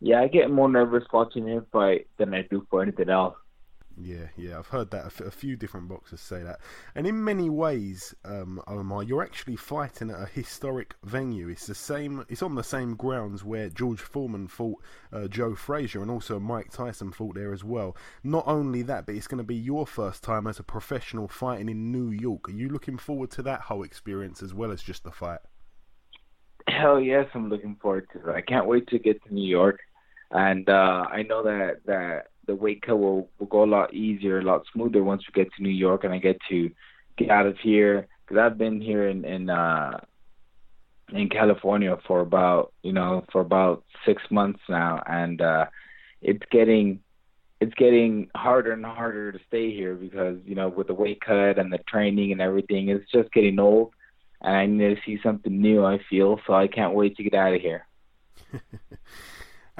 Yeah, I get more nervous watching him fight than I do for anything else. Yeah, yeah, I've heard that a, few different boxers say that. And in many ways, um, Omar, you're actually fighting at a historic venue. It's the same. It's on the same grounds where George Foreman fought uh, Joe Frazier, and also Mike Tyson fought there as well. Not only that, but it's going to be your first time as a professional fighting in New York. Are you looking forward to that whole experience as well as just the fight? Hell yes, I'm looking forward to it. I can't wait to get to New York, and uh, I know that that the weight cut will will go a lot easier, a lot smoother once we get to New York and I get to get out of here because I've been here in in uh in California for about you know for about six months now, and uh it's getting it's getting harder and harder to stay here because you know with the weight cut and the training and everything, it's just getting old, and I need to see something new. I feel so I can't wait to get out of here. (laughs)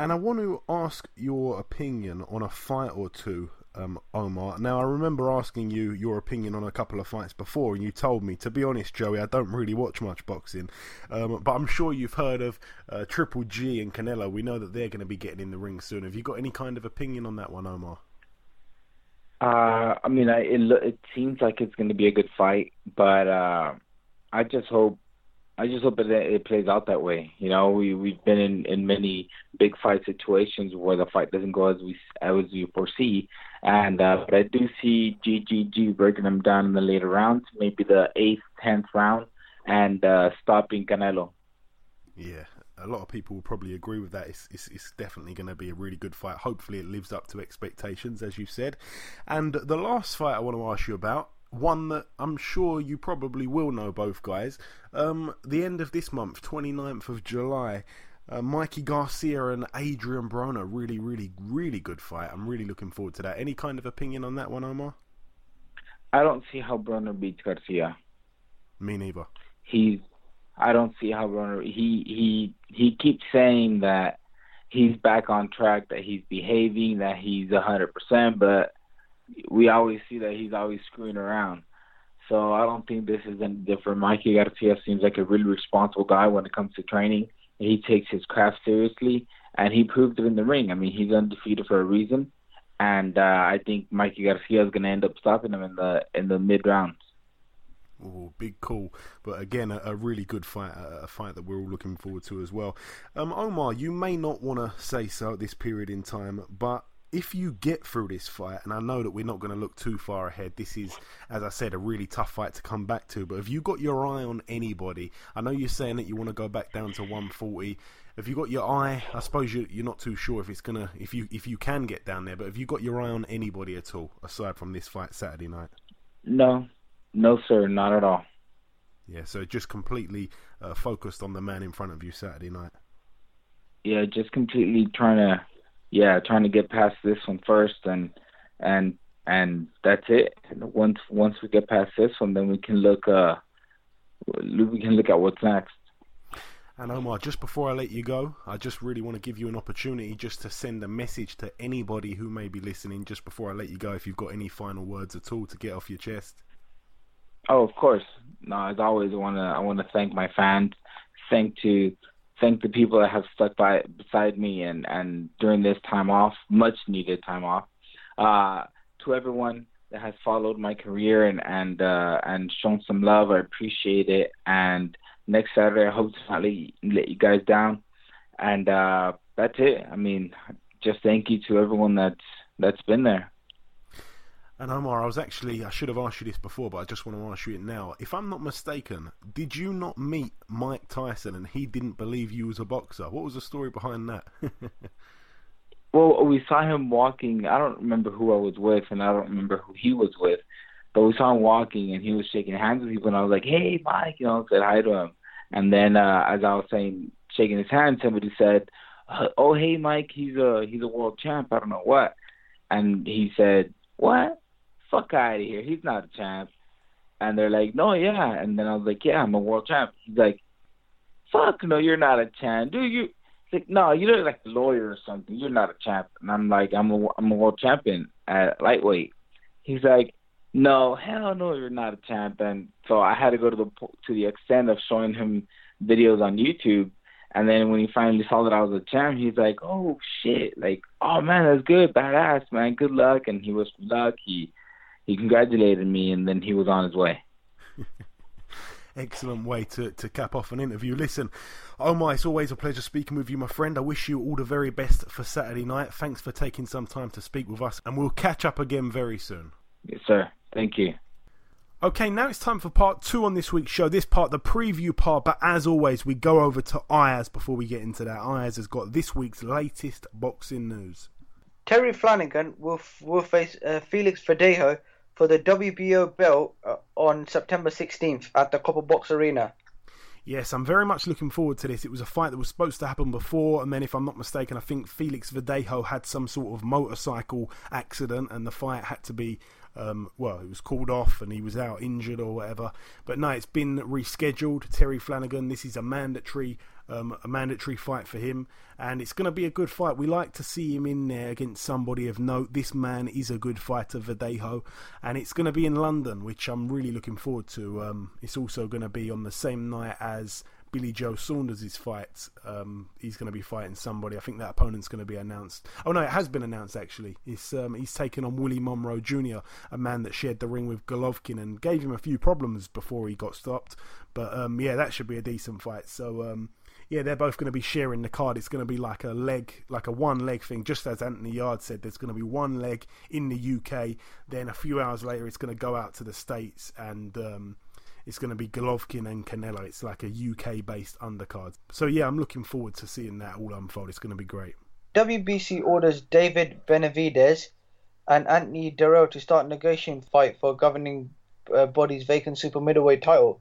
And I want to ask your opinion on a fight or two, um, Omar. Now, I remember asking you your opinion on a couple of fights before, and you told me, to be honest, Joey, I don't really watch much boxing, um, but I'm sure you've heard of uh, Triple G and Canelo. We know that they're going to be getting in the ring soon. Have you got any kind of opinion on that one, Omar? Uh, I mean, I, it it seems like it's going to be a good fight, but uh, I just hope I just hope that it plays out that way. You know, we we've been in in many big fight situations where the fight doesn't go as we as we foresee, and uh, but I do see GGG breaking them down in the later rounds, maybe the eighth, tenth round, and uh, stopping Canelo. Yeah, a lot of people will probably agree with that. It's, it's, it's definitely going to be a really good fight. Hopefully, it lives up to expectations, as you said. And the last fight I want to ask you about one that I'm sure you probably will know both guys. Um, the end of this month, 29th of July, uh, Mikey Garcia and Adrian Broner. Really, really, really good fight. I'm really looking forward to that. Any kind of opinion on that one, Omar? I don't see how Broner beats Garcia. Me neither. He's. I don't see how Broner. He he he keeps saying that he's back on track, that he's behaving, that he's a hundred percent, but we always see that he's always screwing around. So I don't think this is any different. Mikey Garcia seems like a really responsible guy when it comes to training. He takes his craft seriously, and he proved it in the ring. I mean, he's undefeated for a reason, and uh, I think Mikey Garcia is going to end up stopping him in the in the mid rounds. Oh, big call, but again, a, a really good fight, a, a, fight that we're all looking forward to as well. Um, Omar, you may not want to say so at this period in time, but if you get through this fight, and I know that we're not going to look too far ahead, this is, as I said, a really tough fight to come back to. But have you got your eye on anybody? I know you're saying that you want to go back down to 140. Have you got your eye? I suppose you, you're not too sure if it's gonna, if you if you can get down there. But have you got your eye on anybody at all aside from this fight Saturday night? No, no, sir, not at all. Yeah, so just completely uh, focused on the man in front of you Saturday night. Yeah, just completely trying to yeah, trying to get past this one first, and and and that's it. Once once we get past this one, then we can look uh we can look at what's next. And Omar, just before I let you go, I just really want to give you an opportunity just to send a message to anybody who may be listening. Just before I let you go, if you've got any final words at all to get off your chest. Oh, of course. No, as always, I want to I want to thank my fans. Thank to thank the people that have stuck by beside me and and during this time off, much needed time off. Uh, to everyone that has followed my career and and uh, and shown some love, I appreciate it. And next Saturday, I hope to not let you, let you guys down. And uh, that's it. I mean, just thank you to everyone that's that's been there. And Omar, I was actually, I should have asked you this before, but I just want to ask you it now. If I'm not mistaken, did you not meet Mike Tyson and he didn't believe you was a boxer? What was the story behind that? (laughs) well, we saw him walking. I don't remember who I was with, and I don't remember who he was with, but we saw him walking, and he was shaking hands with people, and I was like, "Hey, Mike," you know, said hi to him. And then, uh, as I was saying, shaking his hand, somebody said, "Oh, hey, Mike, he's a he's a world champ. I don't know what." And he said, "What?" Fuck out of here. He's not a champ. And they're like, no, yeah. And then I was like, yeah, I'm a world champ. He's like, fuck, no, you're not a champ. Dude, you. He's like, no, you look like a lawyer or something. You're not a champ. And I'm like, I'm a, I'm a world champion at lightweight. He's like, no, hell no, you're not a champ. And so I had to go to the to the extent of showing him videos on YouTube. And then when he finally saw that I was a champ, he's like, "Oh shit! Like, oh man, that's good, badass, man. Good luck." And he was lucky he congratulated me, and then he was on his way. (laughs) Excellent way to, to cap off an interview. Listen, Omar, it's always a pleasure speaking with you, my friend. I wish you all the very best for Saturday night. Thanks for taking some time to speak with us, and we'll catch up again very soon. Yes, sir. Thank you. Okay, now it's time for part two on this week's show. This part, the preview part, but as always, we go over to Ayaz before we get into that. Ayaz has got this week's latest boxing news. Terry Flanagan will, will face uh, Felix Verdejo for the WBO belt uh, on September 16th at the Copper Box Arena. Yes, I'm very much looking forward to this. It was a fight that was supposed to happen before, and then, if I'm not mistaken, I think Felix Verdejo had some sort of motorcycle accident, and the fight had to be um, well, it was called off and he was out injured or whatever. But no, it's been rescheduled. Terry Flanagan, this is a mandatory, um, a mandatory fight for him, and it's going to be a good fight. We like to see him in there against somebody of note. This man is a good fighter, Verdejo, and it's going to be in London, which I'm really looking forward to. Um, it's also going to be on the same night as Billy Joe Saunders' fight. Um, he's going to be fighting somebody. I think that opponent's going to be announced. Oh no, it has been announced actually. He's um, he's taken on Willie Monroe Jr., a man that shared the ring with Golovkin and gave him a few problems before he got stopped. But um, yeah, that should be a decent fight. So um, yeah, they're both going to be sharing the card. It's going to be like a leg, like a one leg thing. Just as Anthony Yarde said, there's going to be one leg in the UK. Then a few hours later, it's going to go out to the states and um, it's going to be Golovkin and Canelo. It's like a UK based undercard. So yeah, I'm looking forward to seeing that all unfold. It's going to be great. WBC orders David Benavidez and Anthony Dirrell to start negotiating fight for governing uh, body's vacant super middleweight title.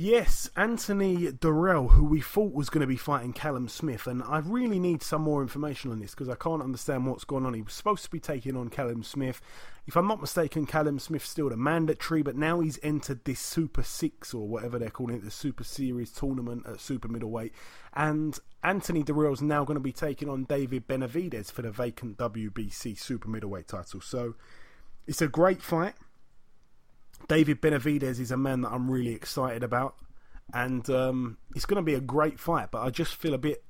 Yes, Anthony Dirrell, who we thought was going to be fighting Callum Smith, and I really need some more information on this because I can't understand what's going on. He was supposed to be taking on Callum Smith. If I'm not mistaken, Callum Smith's still the mandatory, but now he's entered this Super Six or whatever they're calling it, the Super Series tournament at super middleweight, and Anthony Dirrell's now going to be taking on David Benavidez for the vacant WBC super middleweight title. So it's a great fight. David Benavidez is a man that I'm really excited about, and um, it's going to be a great fight. But I just feel a bit,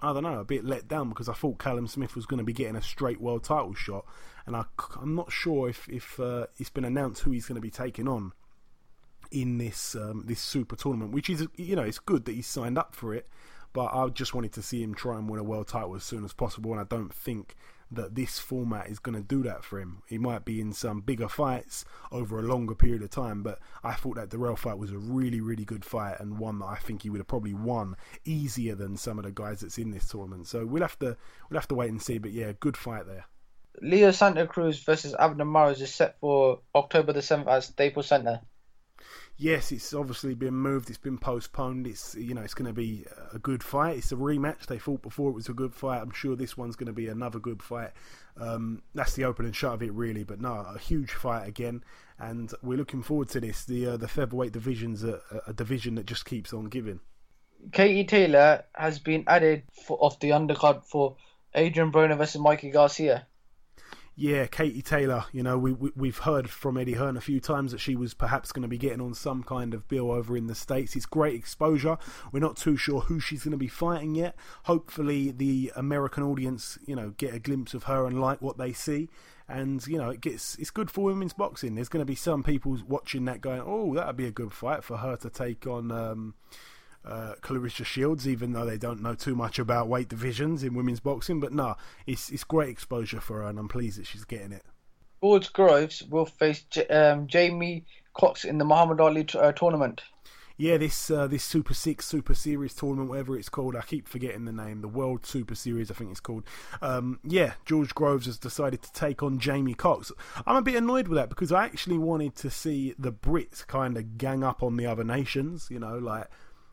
I don't know, a bit let down because I thought Callum Smith was going to be getting a straight world title shot, and I, am not sure if if uh, it's been announced who he's going to be taking on in this um, this super tournament, which is you know it's good that he signed up for it, but I just wanted to see him try and win a world title as soon as possible, and I don't think that this format is going to do that for him. He might be in some bigger fights over a longer period of time, but I thought that Dirrell fight was a really, really good fight and one that I think he would have probably won easier than some of the guys that's in this tournament. So we'll have to we'll have to wait and see. But yeah, good fight there. Leo Santa Cruz versus Abner Mares is set for October the seventh at Staples Center yes, it's obviously been moved. It's been postponed. It's you know it's going to be a good fight. It's a rematch. They fought before. It was a good fight. I'm sure this one's going to be another good fight. Um, that's the open and shut of it, really. But no, a huge fight again, and we're looking forward to this. The uh, the featherweight division's a, a division that just keeps on giving. Katie Taylor has been added for, off the undercard for Adrian Broner versus Mikey Garcia. Yeah, Katie Taylor. You know, we, we have heard from Eddie Hearn a few times that she was perhaps going to be getting on some kind of bill over in the states. It's great exposure. We're not too sure who she's going to be fighting yet. Hopefully, the American audience, you know, get a glimpse of her and like what they see. And you know, it gets it's good for women's boxing. There's going to be some people watching that going, "Oh, that'd be a good fight for her to take on." Um, uh, Claressa Shields, even though they don't know too much about weight divisions in women's boxing. But no, it's it's great exposure for her, and I'm pleased that she's getting it. George Groves will face J- um, Jamie Cox in the Muhammad Ali t- uh, tournament. Yeah, this uh, this Super Six Super Series tournament, whatever it's called, I keep forgetting the name. The World Super Series, I think it's called. Um, yeah, George Groves has decided to take on Jamie Cox. I'm a bit annoyed with that because I actually wanted to see the Brits kind of gang up on the other nations. You know, like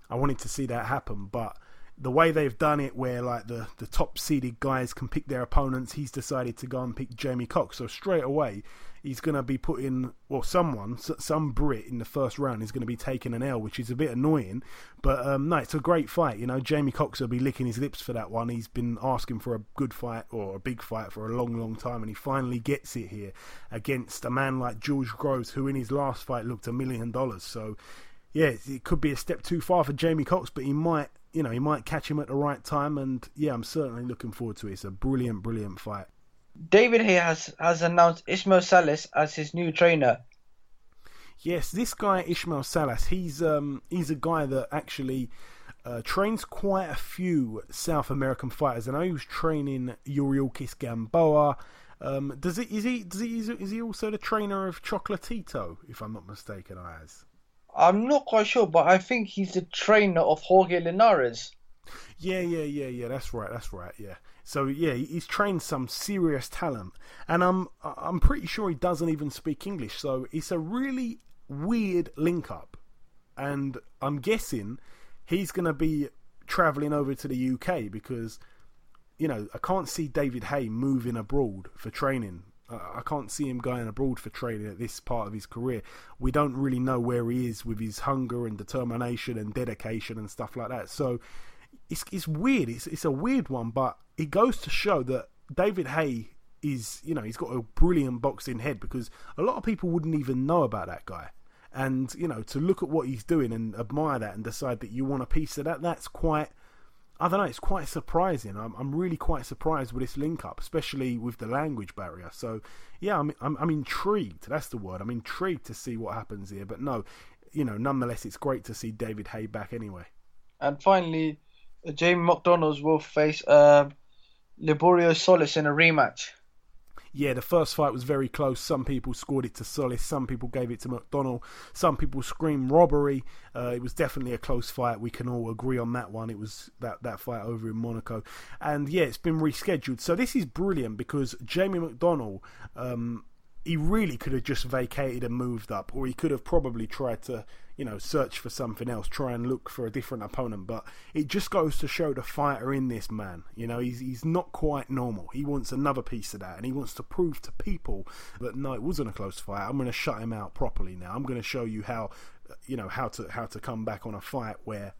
I wanted to see that happen, but the way they've done it, where like the, the top seeded guys can pick their opponents, he's decided to go and pick Jamie Cox. So straight away, he's going to be putting, well, someone, some Brit in the first round is going to be taking an L, which is a bit annoying. But um, no, it's a great fight. You know, Jamie Cox will be licking his lips for that one. He's been asking for a good fight or a big fight for a long, long time, and he finally gets it here against a man like George Groves, who in his last fight looked a million dollars. So yeah, it could be a step too far for Jamie Cox, but he might, you know, he might catch him at the right time. And yeah, I'm certainly looking forward to it. It's a brilliant, brilliant fight. David Haye has has announced Ismail Salas as his new trainer. Yes, this guy Ismail Salas, he's um he's a guy that actually uh, trains quite a few South American fighters. I know he was training Yuriorkis Gamboa. Um, does it is he does he is he also the trainer of Chocolatito, if I'm not mistaken, Ayaz? I'm not quite sure, but I think he's the trainer of Jorge Linares. Yeah, yeah, yeah, yeah. That's right. That's right. Yeah. So yeah, he's trained some serious talent, and I'm I'm pretty sure he doesn't even speak English. So it's a really weird link up, and I'm guessing he's going to be traveling over to the UK because you know I can't see David Haye moving abroad for training I can't see him going abroad for training at this part of his career. We don't really know where he is with his hunger and determination and dedication and stuff like that. So it's it's weird. It's it's a weird one, but it goes to show that David Haye is you know he's got a brilliant boxing head because a lot of people wouldn't even know about that guy. And you know to look at what he's doing and admire that and decide that you want a piece of that, that's quite I don't know. It's quite surprising. I'm I'm really quite surprised with this link up, especially with the language barrier. So yeah, I'm I'm, I'm intrigued. That's the word. I'm intrigued to see what happens here. But no, you know, nonetheless, it's great to see David Haye back anyway. And finally, Jamie McDonnell's will face uh, Liborio Solis in a rematch yeah, the first fight was very close. Some people scored it to Solis, some people gave it to McDonnell, some people screamed robbery. Uh, it was definitely a close fight. We can all agree on that one. It was that, that fight over in Monaco. And yeah, it's been rescheduled. So this is brilliant because Jamie McDonnell. Um, he really could have just vacated and moved up, or he could have probably tried to you know, search for something else, try and look for a different opponent. But it just goes to show the fighter in this man. You know, he's he's not quite normal. He wants another piece of that, and he wants to prove to people that no, it wasn't a close fight. I'm going to shut him out properly now. I'm going to show you how, you know, how to how to come back on a fight where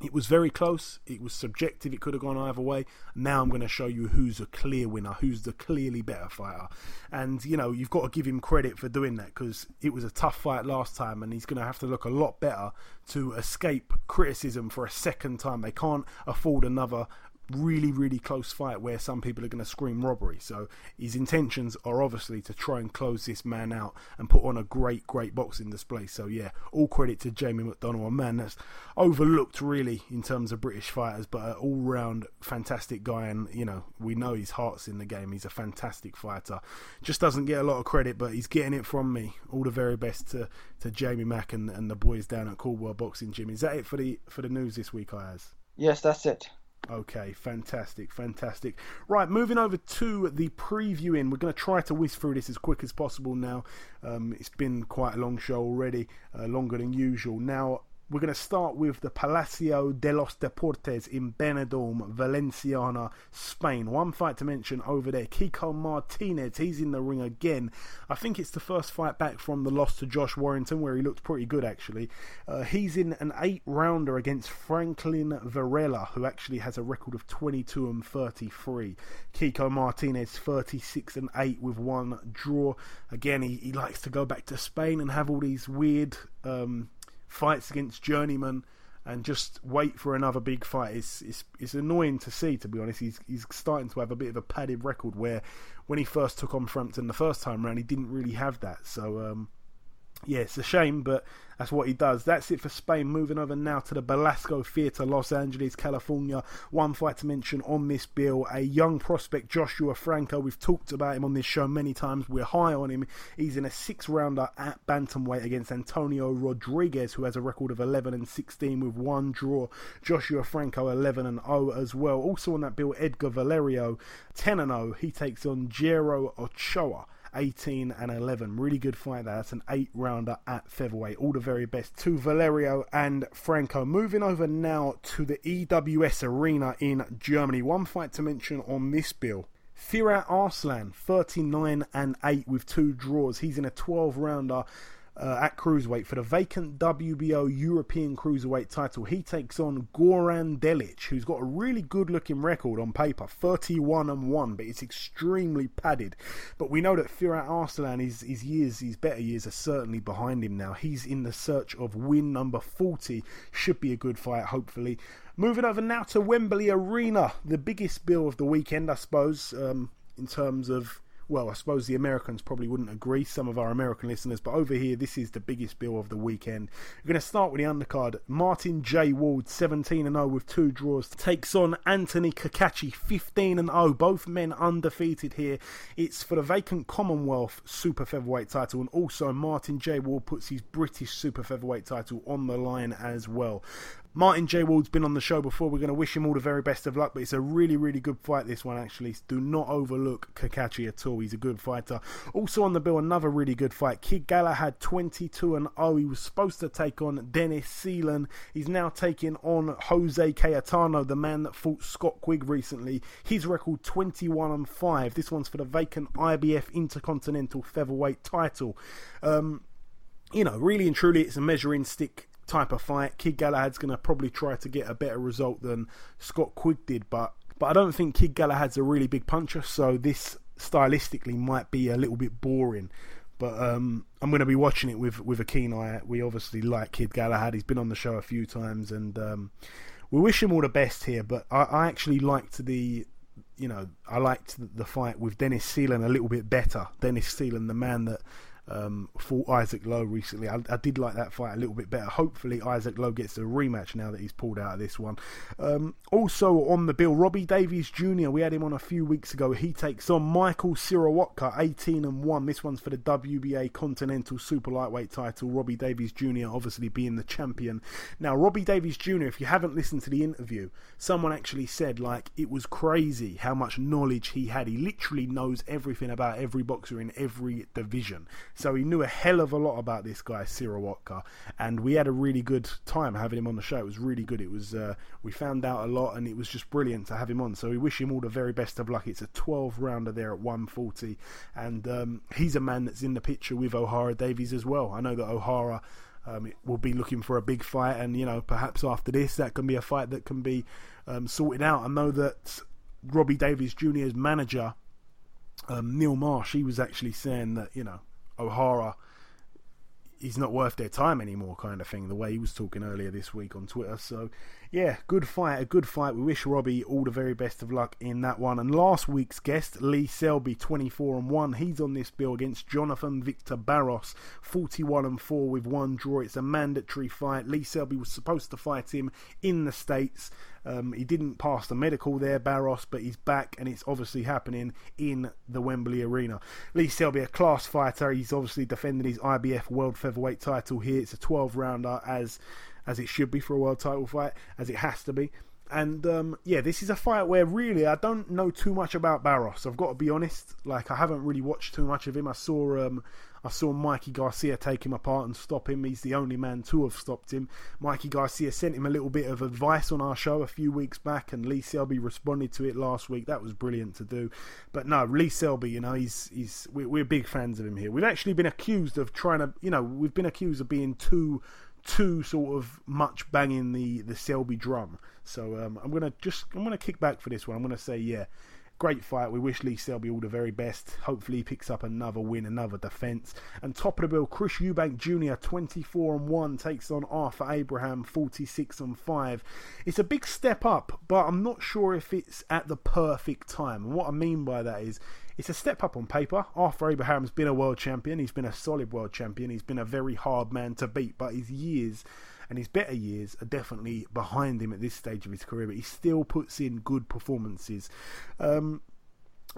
it was very close. It was subjective. It could have gone either way. Now I'm going to show you who's a clear winner, who's the clearly better fighter. And, you know, you've got to give him credit for doing that because it was a tough fight last time and he's going to have to look a lot better to escape criticism for a second time. They can't afford another really, really close fight where some people are going to scream robbery. So his intentions are obviously to try and close this man out and put on a great, great boxing display. So yeah, all credit to Jamie McDonnell, a man that's overlooked really in terms of British fighters, but an all-round fantastic guy. And you know, we know his heart's in the game. He's a fantastic fighter. Just doesn't get a lot of credit, but he's getting it from me. All the very best to, to Jamie Mack and, and the boys down at Coldwell Boxing Gym. Is that it for the for the news this week, Ayaz? Yes, that's it. Okay, fantastic, fantastic. Right, moving over to the previewing. We're going to try to whiz through this as quick as possible now. Um, it's been quite a long show already, uh, longer than usual. Now, we're going to start with the Palacio de los Deportes in Benidorm, Valenciana, Spain. One fight to mention over there Kiko Martinez. He's in the ring again. I think it's the first fight back from the loss to Josh Warrington, where he looked pretty good actually. Uh, he's in an eight rounder against Franklin Varela, who actually has a record of 22 and 33. Kiko Martinez 36 and 8 with one draw. Again, he, he likes to go back to Spain and have all these weird um, fights against journeyman and just wait for another big fight. It's, it's it's annoying to see, to be honest. He's he's starting to have a bit of a padded record where when he first took on Frampton the first time around, he didn't really have that. So um, yeah, it's a shame, but that's what he does. That's it for Spain. Moving over now to the Belasco Theatre, Los Angeles, California. One fight to mention on this bill a young prospect, Joshua Franco. We've talked about him on this show many times. We're high on him. He's in a six rounder at Bantamweight against Antonio Rodriguez, who has a record of 11 and 16 with one draw. Joshua Franco 11 and 0 as well. Also on that bill, Edgar Valerio 10 and 0. He takes on Jero Ochoa. 18 and 11. Really good fight there. That's an eight rounder at featherweight. All the very best to Valerio and Franco. Moving over now to the EWS arena in Germany. One fight to mention on this bill. Firat Arslan, 39 and 8 with two draws. He's in a 12 rounder uh, at cruiserweight for the vacant WBO European cruiserweight title. He takes on Goran Delic, who's got a really good looking record on paper 31 and 1, but it's extremely padded. But we know that Firat Arslan, his, his years, his better years are certainly behind him now. He's in the search of win number 40. Should be a good fight, hopefully. Moving over now to Wembley Arena, the biggest bill of the weekend, I suppose, um, in terms of well, I suppose the Americans probably wouldn't agree, some of our American listeners, but over here, this is the biggest bill of the weekend. We're going to start with the undercard. Martin J. Ward, 17 0 with two draws, takes on Anthony Cacace, 15 0. Both men undefeated here. It's for the vacant Commonwealth Super Featherweight title, and also Martin J. Ward puts his British Super Featherweight title on the line as well. Martin J. Ward's been on the show before. We're going to wish him all the very best of luck, but it's a really, really good fight, this one, actually. Do not overlook Cacace at all. He's a good fighter. Also on the bill, another really good fight. Kid Galahad, 22 and 0. He was supposed to take on Dennis Ceylan. He's now taking on Jose Cayetano, the man that fought Scott Quigg recently. His record, 21 and 5. This one's for the vacant IBF Intercontinental Featherweight title. Um, you know, really and truly, it's a measuring stick type of fight. Kid Galahad's going to probably try to get a better result than Scott Quigg did, but but I don't think Kid Galahad's a really big puncher, so this stylistically might be a little bit boring. But um, I'm going to be watching it with with a keen eye. We obviously like Kid Galahad. He's been on the show a few times, and um, we wish him all the best here. But I, I actually liked the you know, I liked the fight with Dennis Ceylan a little bit better. Dennis Ceylan, the man that um, fought Isaac Lowe recently. I, I, did like that fight a little bit better. Hopefully, Isaac Lowe gets a rematch now that he's pulled out of this one. Um, also on the bill, Robbie Davies Jr. We had him on a few weeks ago. He takes on Michael Syrowatka, 18 and 1. This one's for the WBA Continental Super Lightweight title. Robbie Davies Jr. obviously being the champion. Now, Robbie Davies Jr., if you haven't listened to the interview, someone actually said, like, it was crazy how much knowledge he had. He literally knows everything about every boxer in every division. So he knew a hell of a lot about this guy, Syrowatka, and we had a really good time having him on the show. It was really good. It was uh, we found out a lot, and it was just brilliant to have him on. So we wish him all the very best of luck. It's a 12 rounder there at 140, and um, he's a man that's in the picture with Ohara Davies as well. I know that Ohara. Um, will be looking for a big fight, and you know perhaps after this that can be a fight that can be um, sorted out. I know that Robbie Davies Jr.'s manager um, Neil Marsh, he was actually saying that you know Ohara he's not worth their time anymore, kind of thing. The way he was talking earlier this week on Twitter. So, yeah, good fight, a good fight. We wish Robbie all the very best of luck in that one. And last week's guest, Lee Selby, 24 and 1. He's on this bill against Jonathan Victor Barros, 41 and 4 with one draw. It's a mandatory fight. Lee Selby was supposed to fight him in the States. Um, he didn't pass the medical there, Barros, but he's back and it's obviously happening in the Wembley Arena. Lee Selby, a class fighter. He's obviously defending his IBF World Featherweight title here. It's a 12 rounder as as it should be for a world title fight, as it has to be. And um, yeah, this is a fight where really I don't know too much about Barros. I've got to be honest. Like I haven't really watched too much of him. I saw um, I saw Mikey Garcia take him apart and stop him. He's the only man to have stopped him. Mikey Garcia sent him a little bit of advice on our show a few weeks back, and Lee Selby responded to it last week. That was brilliant to do. But no, Lee Selby, you know, he's he's we're, we're big fans of him here. We've actually been accused of trying to, you know, we've been accused of being too too sort of much banging the the Selby drum. So um, I'm gonna just I'm gonna kick back for this one. I'm gonna say yeah, Great fight. We wish Lee Selby all the very best. Hopefully, he picks up another win, another defence. And top of the bill, Chris Eubank Jr. 24 and 1 takes on Arthur Abraham 46 and 5. It's a big step up, but I'm not sure if it's at the perfect time. And what I mean by that is it's a step up on paper. Arthur Abraham's been a world champion. He's been a solid world champion. He's been a very hard man to beat, but his years and his better years are definitely behind him at this stage of his career, but he still puts in good performances. Um,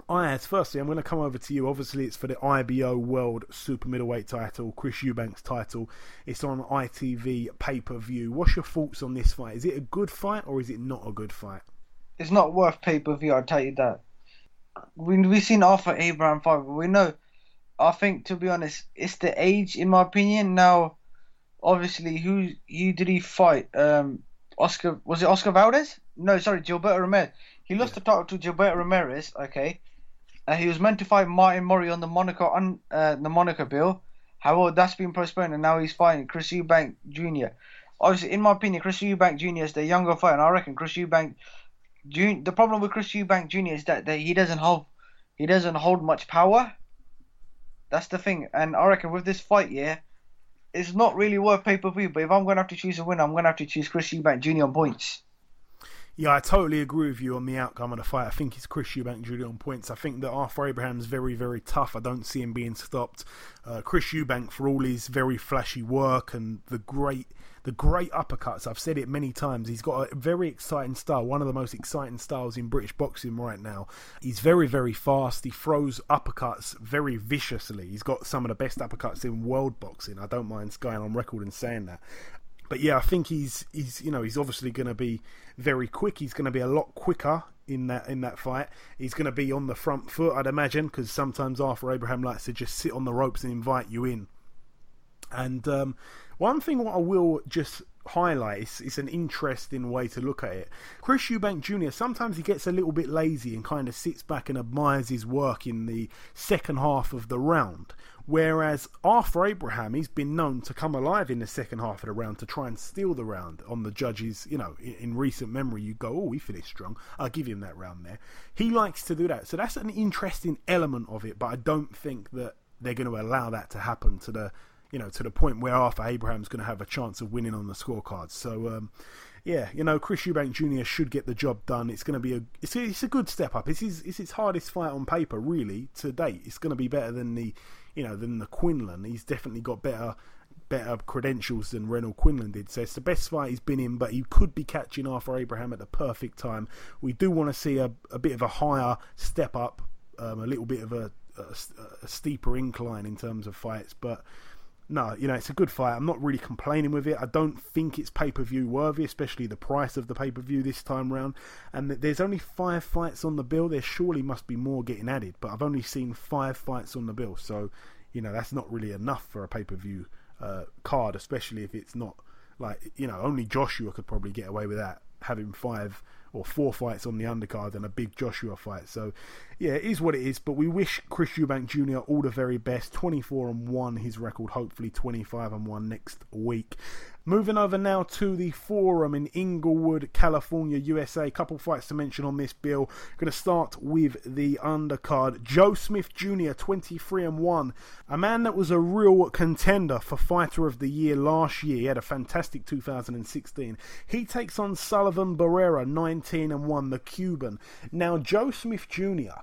firstly, I'm going to come over to you. Obviously, it's for the IBO World Super Middleweight title, Chris Eubank's title. It's on ITV pay per view. What's your thoughts on this fight? Is it a good fight or is it not a good fight? It's not worth pay per view. I'll tell you that. We we've seen Arthur Abraham fight, but we know. I think, to be honest, it's the age, in my opinion. Now, obviously, who who did he fight? Um, Oscar was it Oscar Valdez? No, sorry, Gilberto Ramirez. He lost yeah. the title to Gilberto Ramirez. Okay, uh, he was meant to fight Martin Murray on the Monaco on uh, the Monaco bill. However, that's been postponed, and now he's fighting Chris Eubank Jr. Obviously, in my opinion, Chris Eubank Jr. is the younger fighter, and I reckon Chris Eubank. The problem with Chris Eubank Jr. is that, that he doesn't hold he doesn't hold much power. That's the thing, and I reckon with this fight, yeah, it's not really worth pay per view. But if I'm going to have to choose a winner, I'm going to have to choose Chris Eubank Jr. on points. Yeah, I totally agree with you on the outcome of the fight. I think it's Chris Eubank Jr. on points. I think that Arthur Abraham's very, very tough. I don't see him being stopped. Uh, Chris Eubank, for all his very flashy work and the great the great uppercuts. I've said it many times. He's got a very exciting style, one of the most exciting styles in British boxing right now. He's very, very fast. He throws uppercuts very viciously. He's got some of the best uppercuts in world boxing. I don't mind going on record and saying that. But yeah, I think he's he's you know he's obviously going to be very quick. He's going to be a lot quicker in that in that fight. He's going to be on the front foot, I'd imagine, because sometimes Arthur Abraham likes to just sit on the ropes and invite you in. And um, one thing what I will just highlight is it's an interesting way to look at it. Chris Eubank Jr. sometimes he gets a little bit lazy and kind of sits back and admires his work in the second half of the round. Whereas Arthur Abraham, he's been known to come alive in the second half of the round to try and steal the round on the judges. You know, in, in recent memory, you go, oh, he finished strong. I'll give him that round there. He likes to do that. So that's an interesting element of it, but I don't think that they're going to allow that to happen to the you know, to the point where Arthur Abraham's going to have a chance of winning on the scorecards. So, um, yeah, you know, Chris Eubank Jr. should get the job done. It's going to be a it's, a, it's a good step up. It's his it's his hardest fight on paper, really, to date. It's going to be better than the you know than the Quinlan. He's definitely got better better credentials than Renold Quinlan did. So it's the best fight he's been in, but he could be catching Arthur Abraham at the perfect time. We do want to see a, a bit of a higher step up, um, a little bit of a, a, a steeper incline in terms of fights, but no, you know, it's a good fight. I'm not really complaining with it. I don't think it's pay per view worthy, especially the price of the pay per view this time round. And there's only five fights on the bill. There surely must be more getting added, but I've only seen five fights on the bill. So, you know, that's not really enough for a pay per view uh, card, especially if it's not like, you know, only Joshua could probably get away with that, having five or four fights on the undercard and a big Joshua fight. So, yeah, it is what it is. But we wish Chris Eubank Jr. all the very best. 24 and 1, his record, hopefully 25 and 1 next week. Moving over now to the forum in Inglewood, California, USA. Couple fights to mention on this bill. Going to start with the undercard. Joe Smith Jr., 23 and 1. A man that was a real contender for Fighter of the Year last year. He had a fantastic 2016. He takes on Sullivan Barrera, 19 and 1, the Cuban. Now, Joe Smith Jr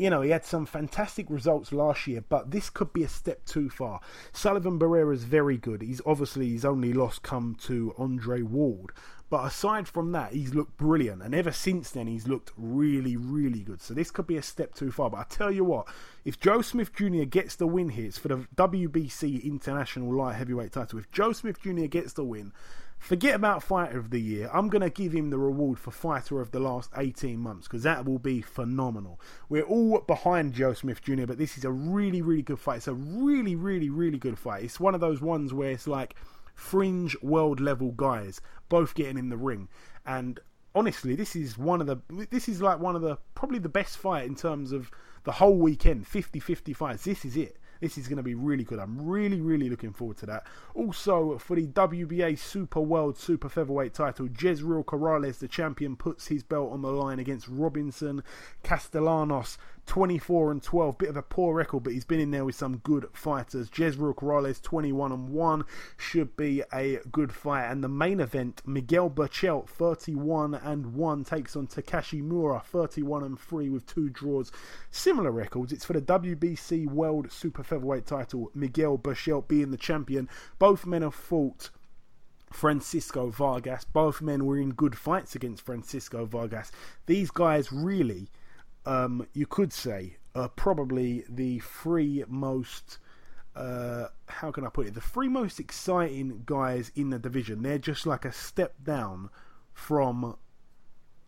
you know, he had some fantastic results last year, but this could be a step too far. Sullivan Barrera is very good. He's obviously his only loss come to Andre Ward. But aside from that, he's looked brilliant. And ever since then, he's looked really, really good. So this could be a step too far. But I tell you what, if Joe Smith Jr. gets the win here, it's for the WBC International Light Heavyweight title. If Joe Smith Jr. gets the win, Forget about fighter of the year. I'm going to give him the reward for fighter of the last 18 months because that will be phenomenal. We're all behind Joe Smith Jr., but this is a really, really good fight. It's a really, really, really good fight. It's one of those ones where it's like fringe world level guys both getting in the ring. And honestly, this is one of the this is like one of the probably the best fight in terms of the whole weekend 50-50 fights. This is it. This is going to be really good. I'm really, really looking forward to that. Also, for the WBA Super World Super Featherweight title, Jezreel Corrales, the champion, puts his belt on the line against Robinson Castellanos. 24 and 12, bit of a poor record, but he's been in there with some good fighters. Jezreel Corrales 21 and 1 should be a good fight. And the main event, Miguel Berchelt 31 and 1 takes on Takashi Miura 31 and 3 with two draws. Similar records. It's for the WBC World Super Featherweight title. Miguel Berchelt being the champion. Both men have fought. Francisco Vargas. Both men were in good fights against Francisco Vargas. These guys really um, you could say, are probably the three most. Uh, how can I put it? The three most exciting guys in the division. They're just like a step down from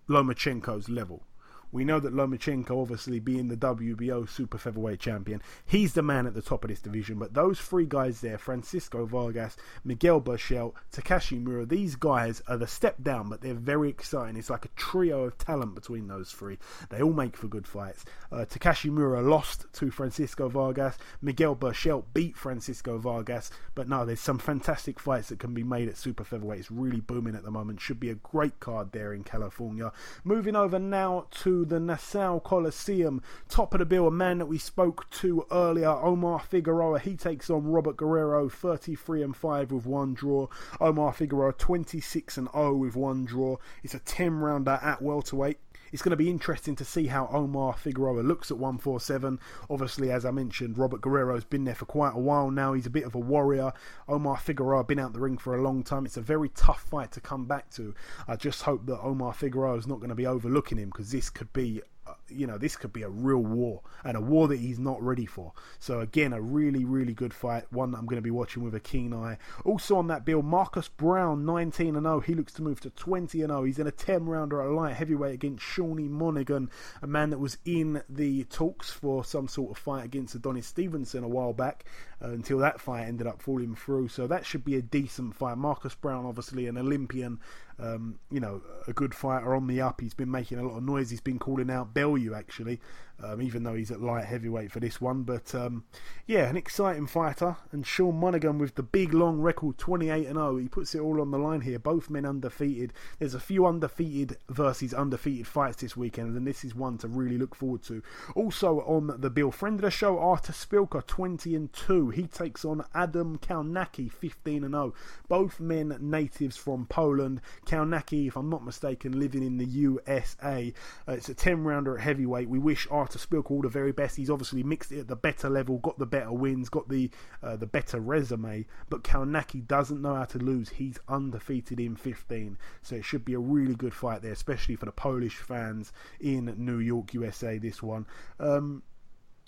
Lomachenko's level. We know that Lomachenko, obviously being the WBO super featherweight champion, he's the man at the top of this division. But those three guys there, Francisco Vargas, Miguel Berchelt, Takashi Miura, these guys are the step down, but they're very exciting. It's like a trio of talent between those three. They all make for good fights. Uh, Takashi Miura lost to Francisco Vargas. Miguel Berchelt beat Francisco Vargas. But no, there's some fantastic fights that can be made at super featherweight. It's really booming at the moment. Should be a great card there in California. Moving over now to the Nassau Coliseum. Top of the bill, a man that we spoke to earlier, Omar Figueroa. He takes on Robert Guerrero, 33 and 5 with one draw. Omar Figueroa, 26 and 0 with one draw. It's a 10 rounder at welterweight. It's going to be interesting to see how Omar Figueroa looks at 147. Obviously, as I mentioned, Robert Guerrero's been there for quite a while now. He's a bit of a warrior. Omar Figueroa been out the ring for a long time. It's a very tough fight to come back to. I just hope that Omar Figueroa is not going to be overlooking him because this could be you know, this could be a real war and a war that he's not ready for. So again, a really, really good fight. One that I'm going to be watching with a keen eye. Also on that bill, Marcus Brown, 19 and 0. He looks to move to 20 and 0. He's in a 10 rounder at light heavyweight against Seanie Monaghan, a man that was in the talks for some sort of fight against Adonis Stevenson a while back. Uh, until that fight ended up falling through. So that should be a decent fight. Marcus Brown, obviously an Olympian, um, you know, a good fighter on the up. He's been making a lot of noise. He's been calling out Bellew actually, um, even though he's at light heavyweight for this one. But um, yeah, an exciting fighter. And Sean Monaghan with the big long record, 28 and 0. He puts it all on the line here. Both men undefeated. There's a few undefeated versus undefeated fights this weekend, and this is one to really look forward to. Also on the bill, friend of the show, Artur Szpilka, 20 and 2. He takes on Adam Kownacki, 15 and 0. Both men natives from Poland. Kownacki, if I'm not mistaken, living in the USA. Uh, it's a 10 rounder at heavyweight. We wish Artur Szpilka all the very best. He's obviously mixed it at the better level, got the better wins, got the uh, the better resume. But Kownacki doesn't know how to lose. He's undefeated in 15, so it should be a really good fight there, especially for the Polish fans in New York, USA. This one. Um,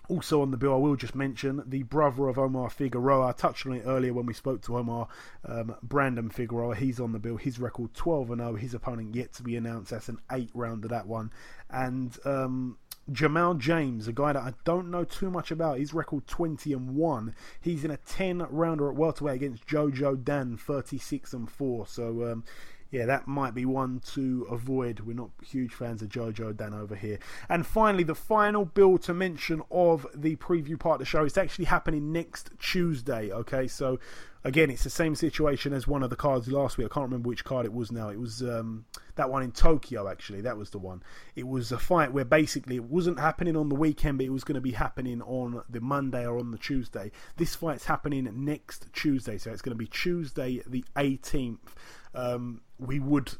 also on the bill, I will just mention the brother of Omar Figueroa. I touched on it earlier when we spoke to Omar. Um, Brandon Figueroa, he's on the bill. His record 12 and 0. His opponent yet to be announced. That's an eight round of that one. And um, Jamal James, a guy that I don't know too much about. His record 20 and 1. He's in a 10 rounder at welterweight against Jojo Dan, 36 and 4. So um, yeah, that might be one to avoid. We're not huge fans of Jojo Dan over here. And finally, the final bill to mention of the preview part of the show is actually happening next Tuesday. Okay, so again, it's the same situation as one of the cards last week. I can't remember which card it was now. It was um, that one in Tokyo, actually. That was the one. It was a fight where basically it wasn't happening on the weekend, but it was going to be happening on the Monday or on the Tuesday. This fight's happening next Tuesday, so it's going to be Tuesday the 18th. Um, we would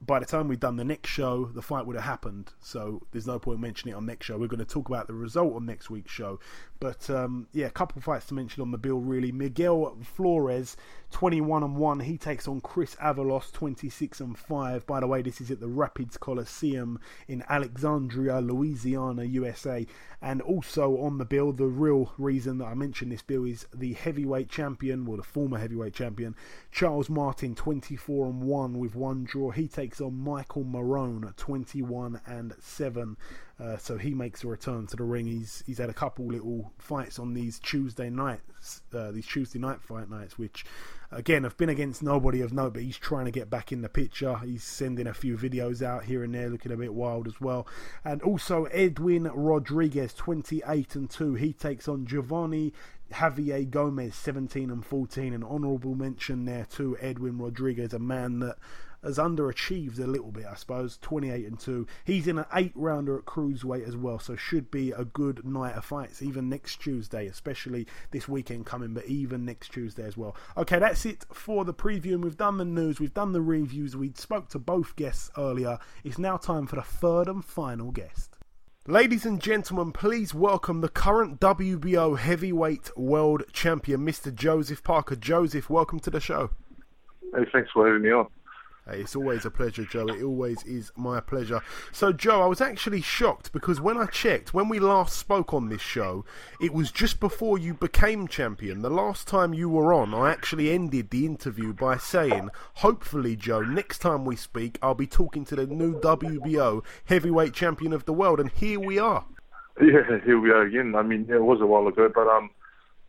by the time we've done the next show, the fight would have happened. So there's no point mentioning it on next show. We're going to talk about the result on next week's show. But um, yeah, a couple fights to mention on the bill really. Miguel Flores, 21 and 1. He takes on Chris Avalos, 26 and 5. By the way, this is at the Rapides Coliseum in Alexandria, Louisiana, USA. And also on the bill, the real reason that I mention this bill is the heavyweight champion, well, the former heavyweight champion, Charles Martin, 24 and 1 with one draw. He takes on Michael Marrone, 21 and 7. Uh, so he makes a return to the ring. He's he's had a couple little fights on these Tuesday nights, uh, these Tuesday night fight nights, which again have been against nobody of note. But he's trying to get back in the picture. He's sending a few videos out here and there, looking a bit wild as well. And also Edwin Rodriguez, twenty eight and two. He takes on Giovanni Javier Gomez, 17 and 14. An honourable mention there to Edwin Rodriguez, a man that has underachieved a little bit, I suppose. 28 and 2. He's in an eight rounder at cruiserweight as well, so should be a good night of fights, even next Tuesday, especially this weekend coming, but even next Tuesday as well. Okay, that's it for the preview, and we've done the news, we've done the reviews, we spoke to both guests earlier. It's now time for the third and final guest. Ladies and gentlemen, please welcome the current WBO heavyweight world champion, Mr. Joseph Parker. Joseph, welcome to the show. Hey, thanks for having me on. It's always a pleasure, Joe. It always is my pleasure. So, Joe, I was actually shocked because when I checked, when we last spoke on this show, it was just before you became champion. The last time you were on, I actually ended the interview by saying, hopefully, Joe, next time we speak, I'll be talking to the new WBO heavyweight champion of the world. And here we are. Yeah, here we are again. I mean, yeah, it was a while ago, but um,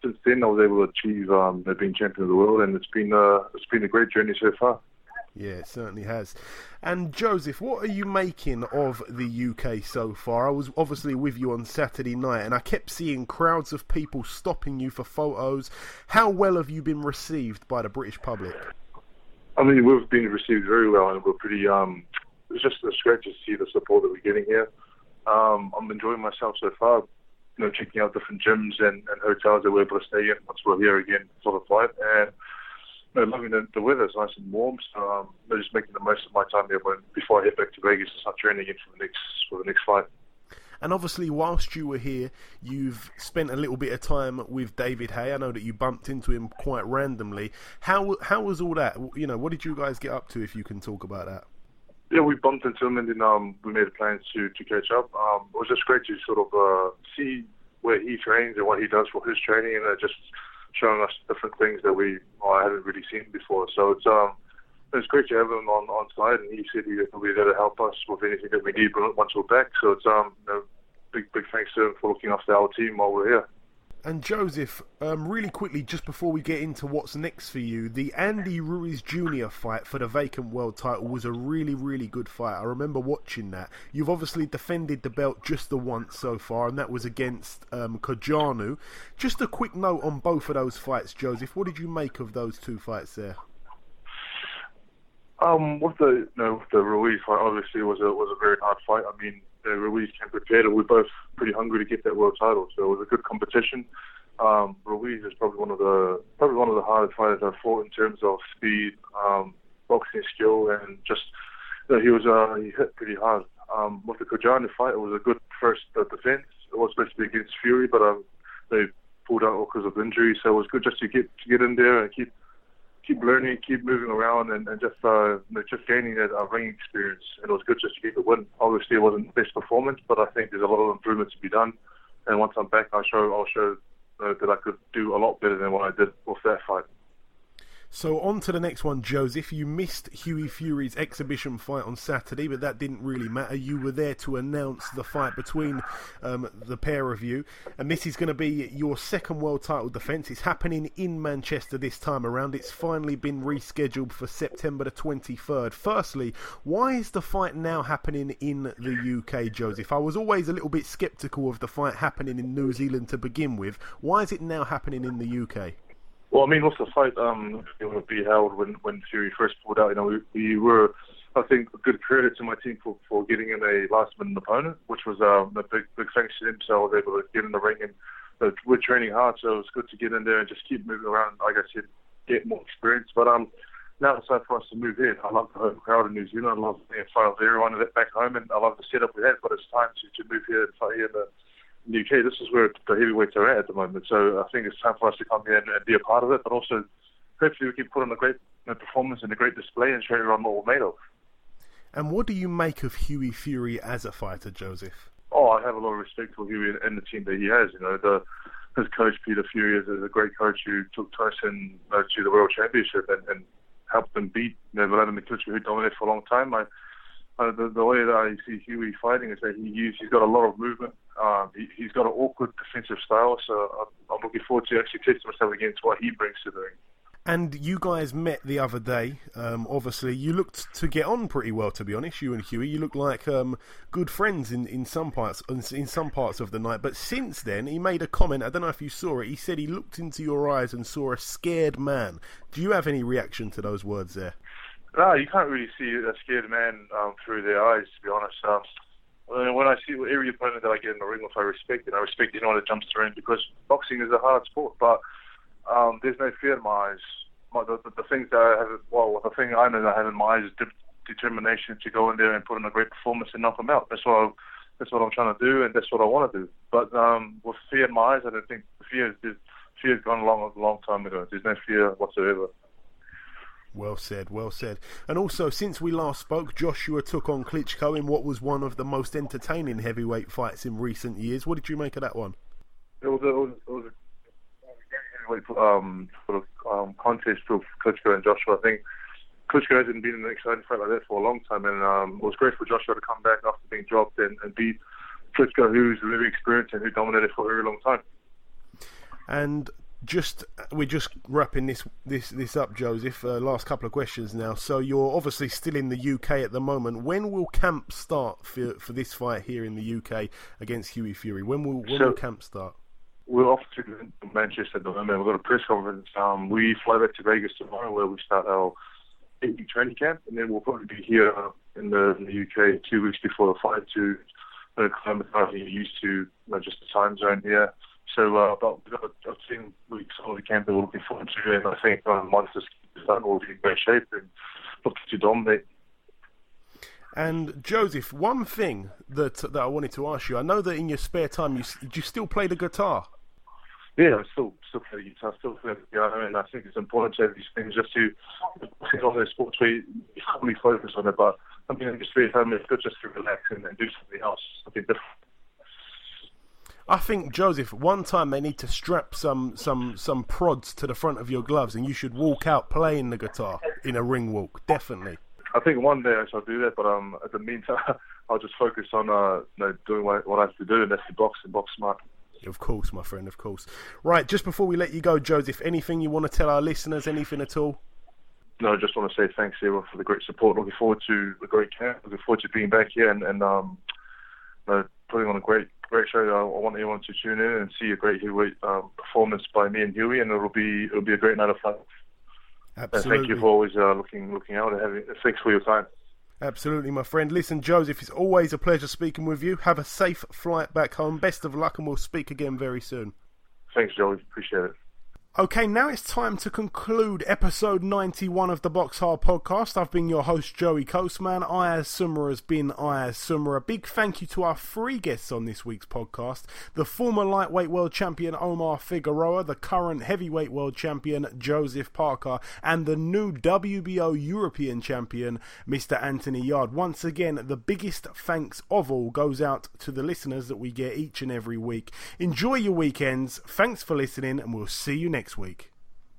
since then I was able to achieve um, being champion of the world, and it's been uh, it's been a great journey so far. Yeah, it certainly has. And Joseph, what are you making of the UK so far? I was obviously with you on Saturday night, and I kept seeing crowds of people stopping you for photos. How well have you been received by the British public? I mean, we've been received very well, and we're pretty. Um, it's just it's great to see the support that we're getting here. Um, I'm enjoying myself so far. You know, checking out different gyms and, and hotels that we're able to stay in once we're here again for the flight. and no, loving the, the weather. It's nice and warm, so um, I'm just making the most of my time here when, before I head back to Vegas to start training again for the next for the next fight. And obviously, whilst you were here, you've spent a little bit of time with David Haye. I know that you bumped into him quite randomly. How how was all that? You know, what did you guys get up to? If you can talk about that. Yeah, we bumped into him and then um, we made plans to to catch up. Um, it was just great to sort of uh, see where he trains and what he does for his training, and uh, just showing us different things that we I hadn't really seen before. So it's um it's great to have him on on side, and he said he will be there to help us with anything that we need once we're back. So it's um you know, big big thanks to him for looking after our team while we're here. And Joseph, um, really quickly, just before we get into what's next for you, the Andy Ruiz Jr. fight for the vacant world title was a really, really good fight. I remember watching that. You've obviously defended the belt just the once so far, and that was against um, Cojanu. Just a quick note on both of those fights, Joseph. What did you make of those two fights there? Um, with the you know, the Ruiz fight, obviously was a was a very hard fight. I mean, uh, Ruiz came prepared, and we're both pretty hungry to get that world title. So it was a good competition. Um, Ruiz is probably one of the probably one of the hardest fighters I've fought in terms of speed, um, boxing skill, and just you know, he was uh, he hit pretty hard. Um, with the Cojanu fight, it was a good first uh, defense. It was supposed to be against Fury, but um, they pulled out because of injury. So it was good just to get to get in there and keep keep learning, keep moving around, and, and just uh, just gaining that uh, ring experience. And it was good just to get the win. Obviously, it wasn't the best performance, but I think there's a lot of improvement to be done. And once I'm back, I'll show I'll show uh, that I could do a lot better than what I did with that fight. So on to the next one, Joseph. You missed Hughie Fury's exhibition fight on Saturday, but that didn't really matter. You were there to announce the fight between um, the pair of you, and this is going to be your second world title defence. It's happening in Manchester this time around. It's finally been rescheduled for September the 23rd. Firstly, why is the fight now happening in the UK, Joseph? I was always a little bit sceptical of the fight happening in New Zealand to begin with. Why is it now happening in the UK? Well, I mean, what's the fight um, it would be held when when Fury first pulled out? You know, we, we were, I think, a good credit to my team for, for getting in a last minute opponent, which was um, a big big thanks to him. So I was able to get in the ring and uh, we're training hard, so it was good to get in there and just keep moving around. Like I said, get more experience. But um, now it's time for us to move in. I love the home crowd in New Zealand. I love being in front of everyone back home, and I love the setup we had. But it's time to, to move here and fight here in the the UK, this is where the heavyweights are at at the moment. So I think it's time for us to come here and, and be a part of it, but also hopefully we can put on a great you know, performance and a great display and show everyone what we're made of. And what do you make of Hughie Fury as a fighter, Joseph? Oh, I have a lot of respect for Hughie and, and the team that he has. You know, the his coach Peter Fury is, is a great coach who took Tyson uh, to the World Championship and, and helped them beat you know, Vladimir Klitschko, who dominated for a long time. I, uh, the, the way that I see Hughie fighting is that he use, he's got a lot of movement. Um, he, he's got an awkward defensive style, so I'm, I'm looking forward to actually testing myself against what he brings to the ring. And you guys met the other day. Um, obviously, you looked to get on pretty well, to be honest. You and Hughie, you look like um, good friends in, in some parts in some parts of the night. But since then, he made a comment. I don't know if you saw it. He said he looked into your eyes and saw a scared man. Do you have any reaction to those words there? No, you can't really see a scared man um, through their eyes, to be honest. Um, when I see every opponent that I get in the ring with, I respect it. I respect anyone that jumps the ring because boxing is a hard sport. But um, there's no fear in my eyes. My, the, the, the things that I have, well, the thing I know that I have in my eyes is de- determination to go in there and put in a great performance and knock them out. That's what I, that's what I'm trying to do, and that's what I want to do. But um, with fear in my eyes, I don't think fear is fear's gone a long, long time ago. There's no fear whatsoever. Well said, well said. And also, since we last spoke, Joshua took on Klitschko in what was one of the most entertaining heavyweight fights in recent years. What did you make of that one? It was a, it was, it was a heavyweight um, sort of um, contest of Klitschko and Joshua. I think Klitschko hasn't been in an exciting fight like that for a long time, and um, it was great for Joshua to come back after being dropped and, and beat Klitschko, who's very experienced and who dominated for a very long time. And just we're just wrapping this this this up, Joseph. Uh, last couple of questions now. So you're obviously still in the UK at the moment. When will camp start for for this fight here in the UK against Hughie Fury? When will when So- will camp start? We're off to Manchester at the moment. We've got a press conference. Um, we fly back to Vegas tomorrow where we start our eight-week training camp, and then we'll probably be here in the, in the UK two weeks before the fight to uh, acclimatise and get used to you know, just the time zone here. So uh, got a, a ten weeks of that we're looking forward to, and I think um, once this is done, we'll be in great shape and looking to dominate. And Joseph, one thing that that I wanted to ask you, I know that in your spare time you do you still play the guitar. Yeah, I still still play the guitar, still play the piano, and I think it's important to have these things just to it's one those sports where you fully focus on it. But I mean, in your spare time, it's good just to relax and, and do something else, something different. I think Joseph, one time they need to strap some some some prods to the front of your gloves, and you should walk out playing the guitar in a ring walk. Definitely. I think one day I shall do that, but um, at the meantime, (laughs) I'll just focus on uh, you know, doing what, what I have to do, and that's to box and box smart. Of course, my friend, of course. Right, just before we let you go, Joseph, anything you want to tell our listeners, anything at all? No, I just want to say thanks everyone for the great support. Looking forward to the great camp. Looking forward to being back here and, and um, you know, putting on a great great show. I, I want everyone to tune in and see a great heavyweight um, performance by me and Hughie, and it'll be it'll be a great night of fun. And Absolutely. thank you for always uh, looking looking out and having. Thanks for your time. Absolutely, my friend. Listen, Joseph, it's always a pleasure speaking with you. Have a safe flight back home. Best of luck, and we'll speak again very soon. Thanks, Joey. Appreciate it. Okay, now it's time to conclude episode 91 of the Box Hard podcast. I've been your host, Joey Coastman. Ayaz Summer has been Ayaz Summer. A big thank you to our three guests on this week's podcast the former lightweight world champion Omar Figueroa, the current heavyweight world champion Joseph Parker, and the new WBO European champion Mr. Anthony Yarde. Once again, the biggest thanks of all goes out to the listeners that we get each and every week. Enjoy your weekends. Thanks for listening, and we'll see you next week.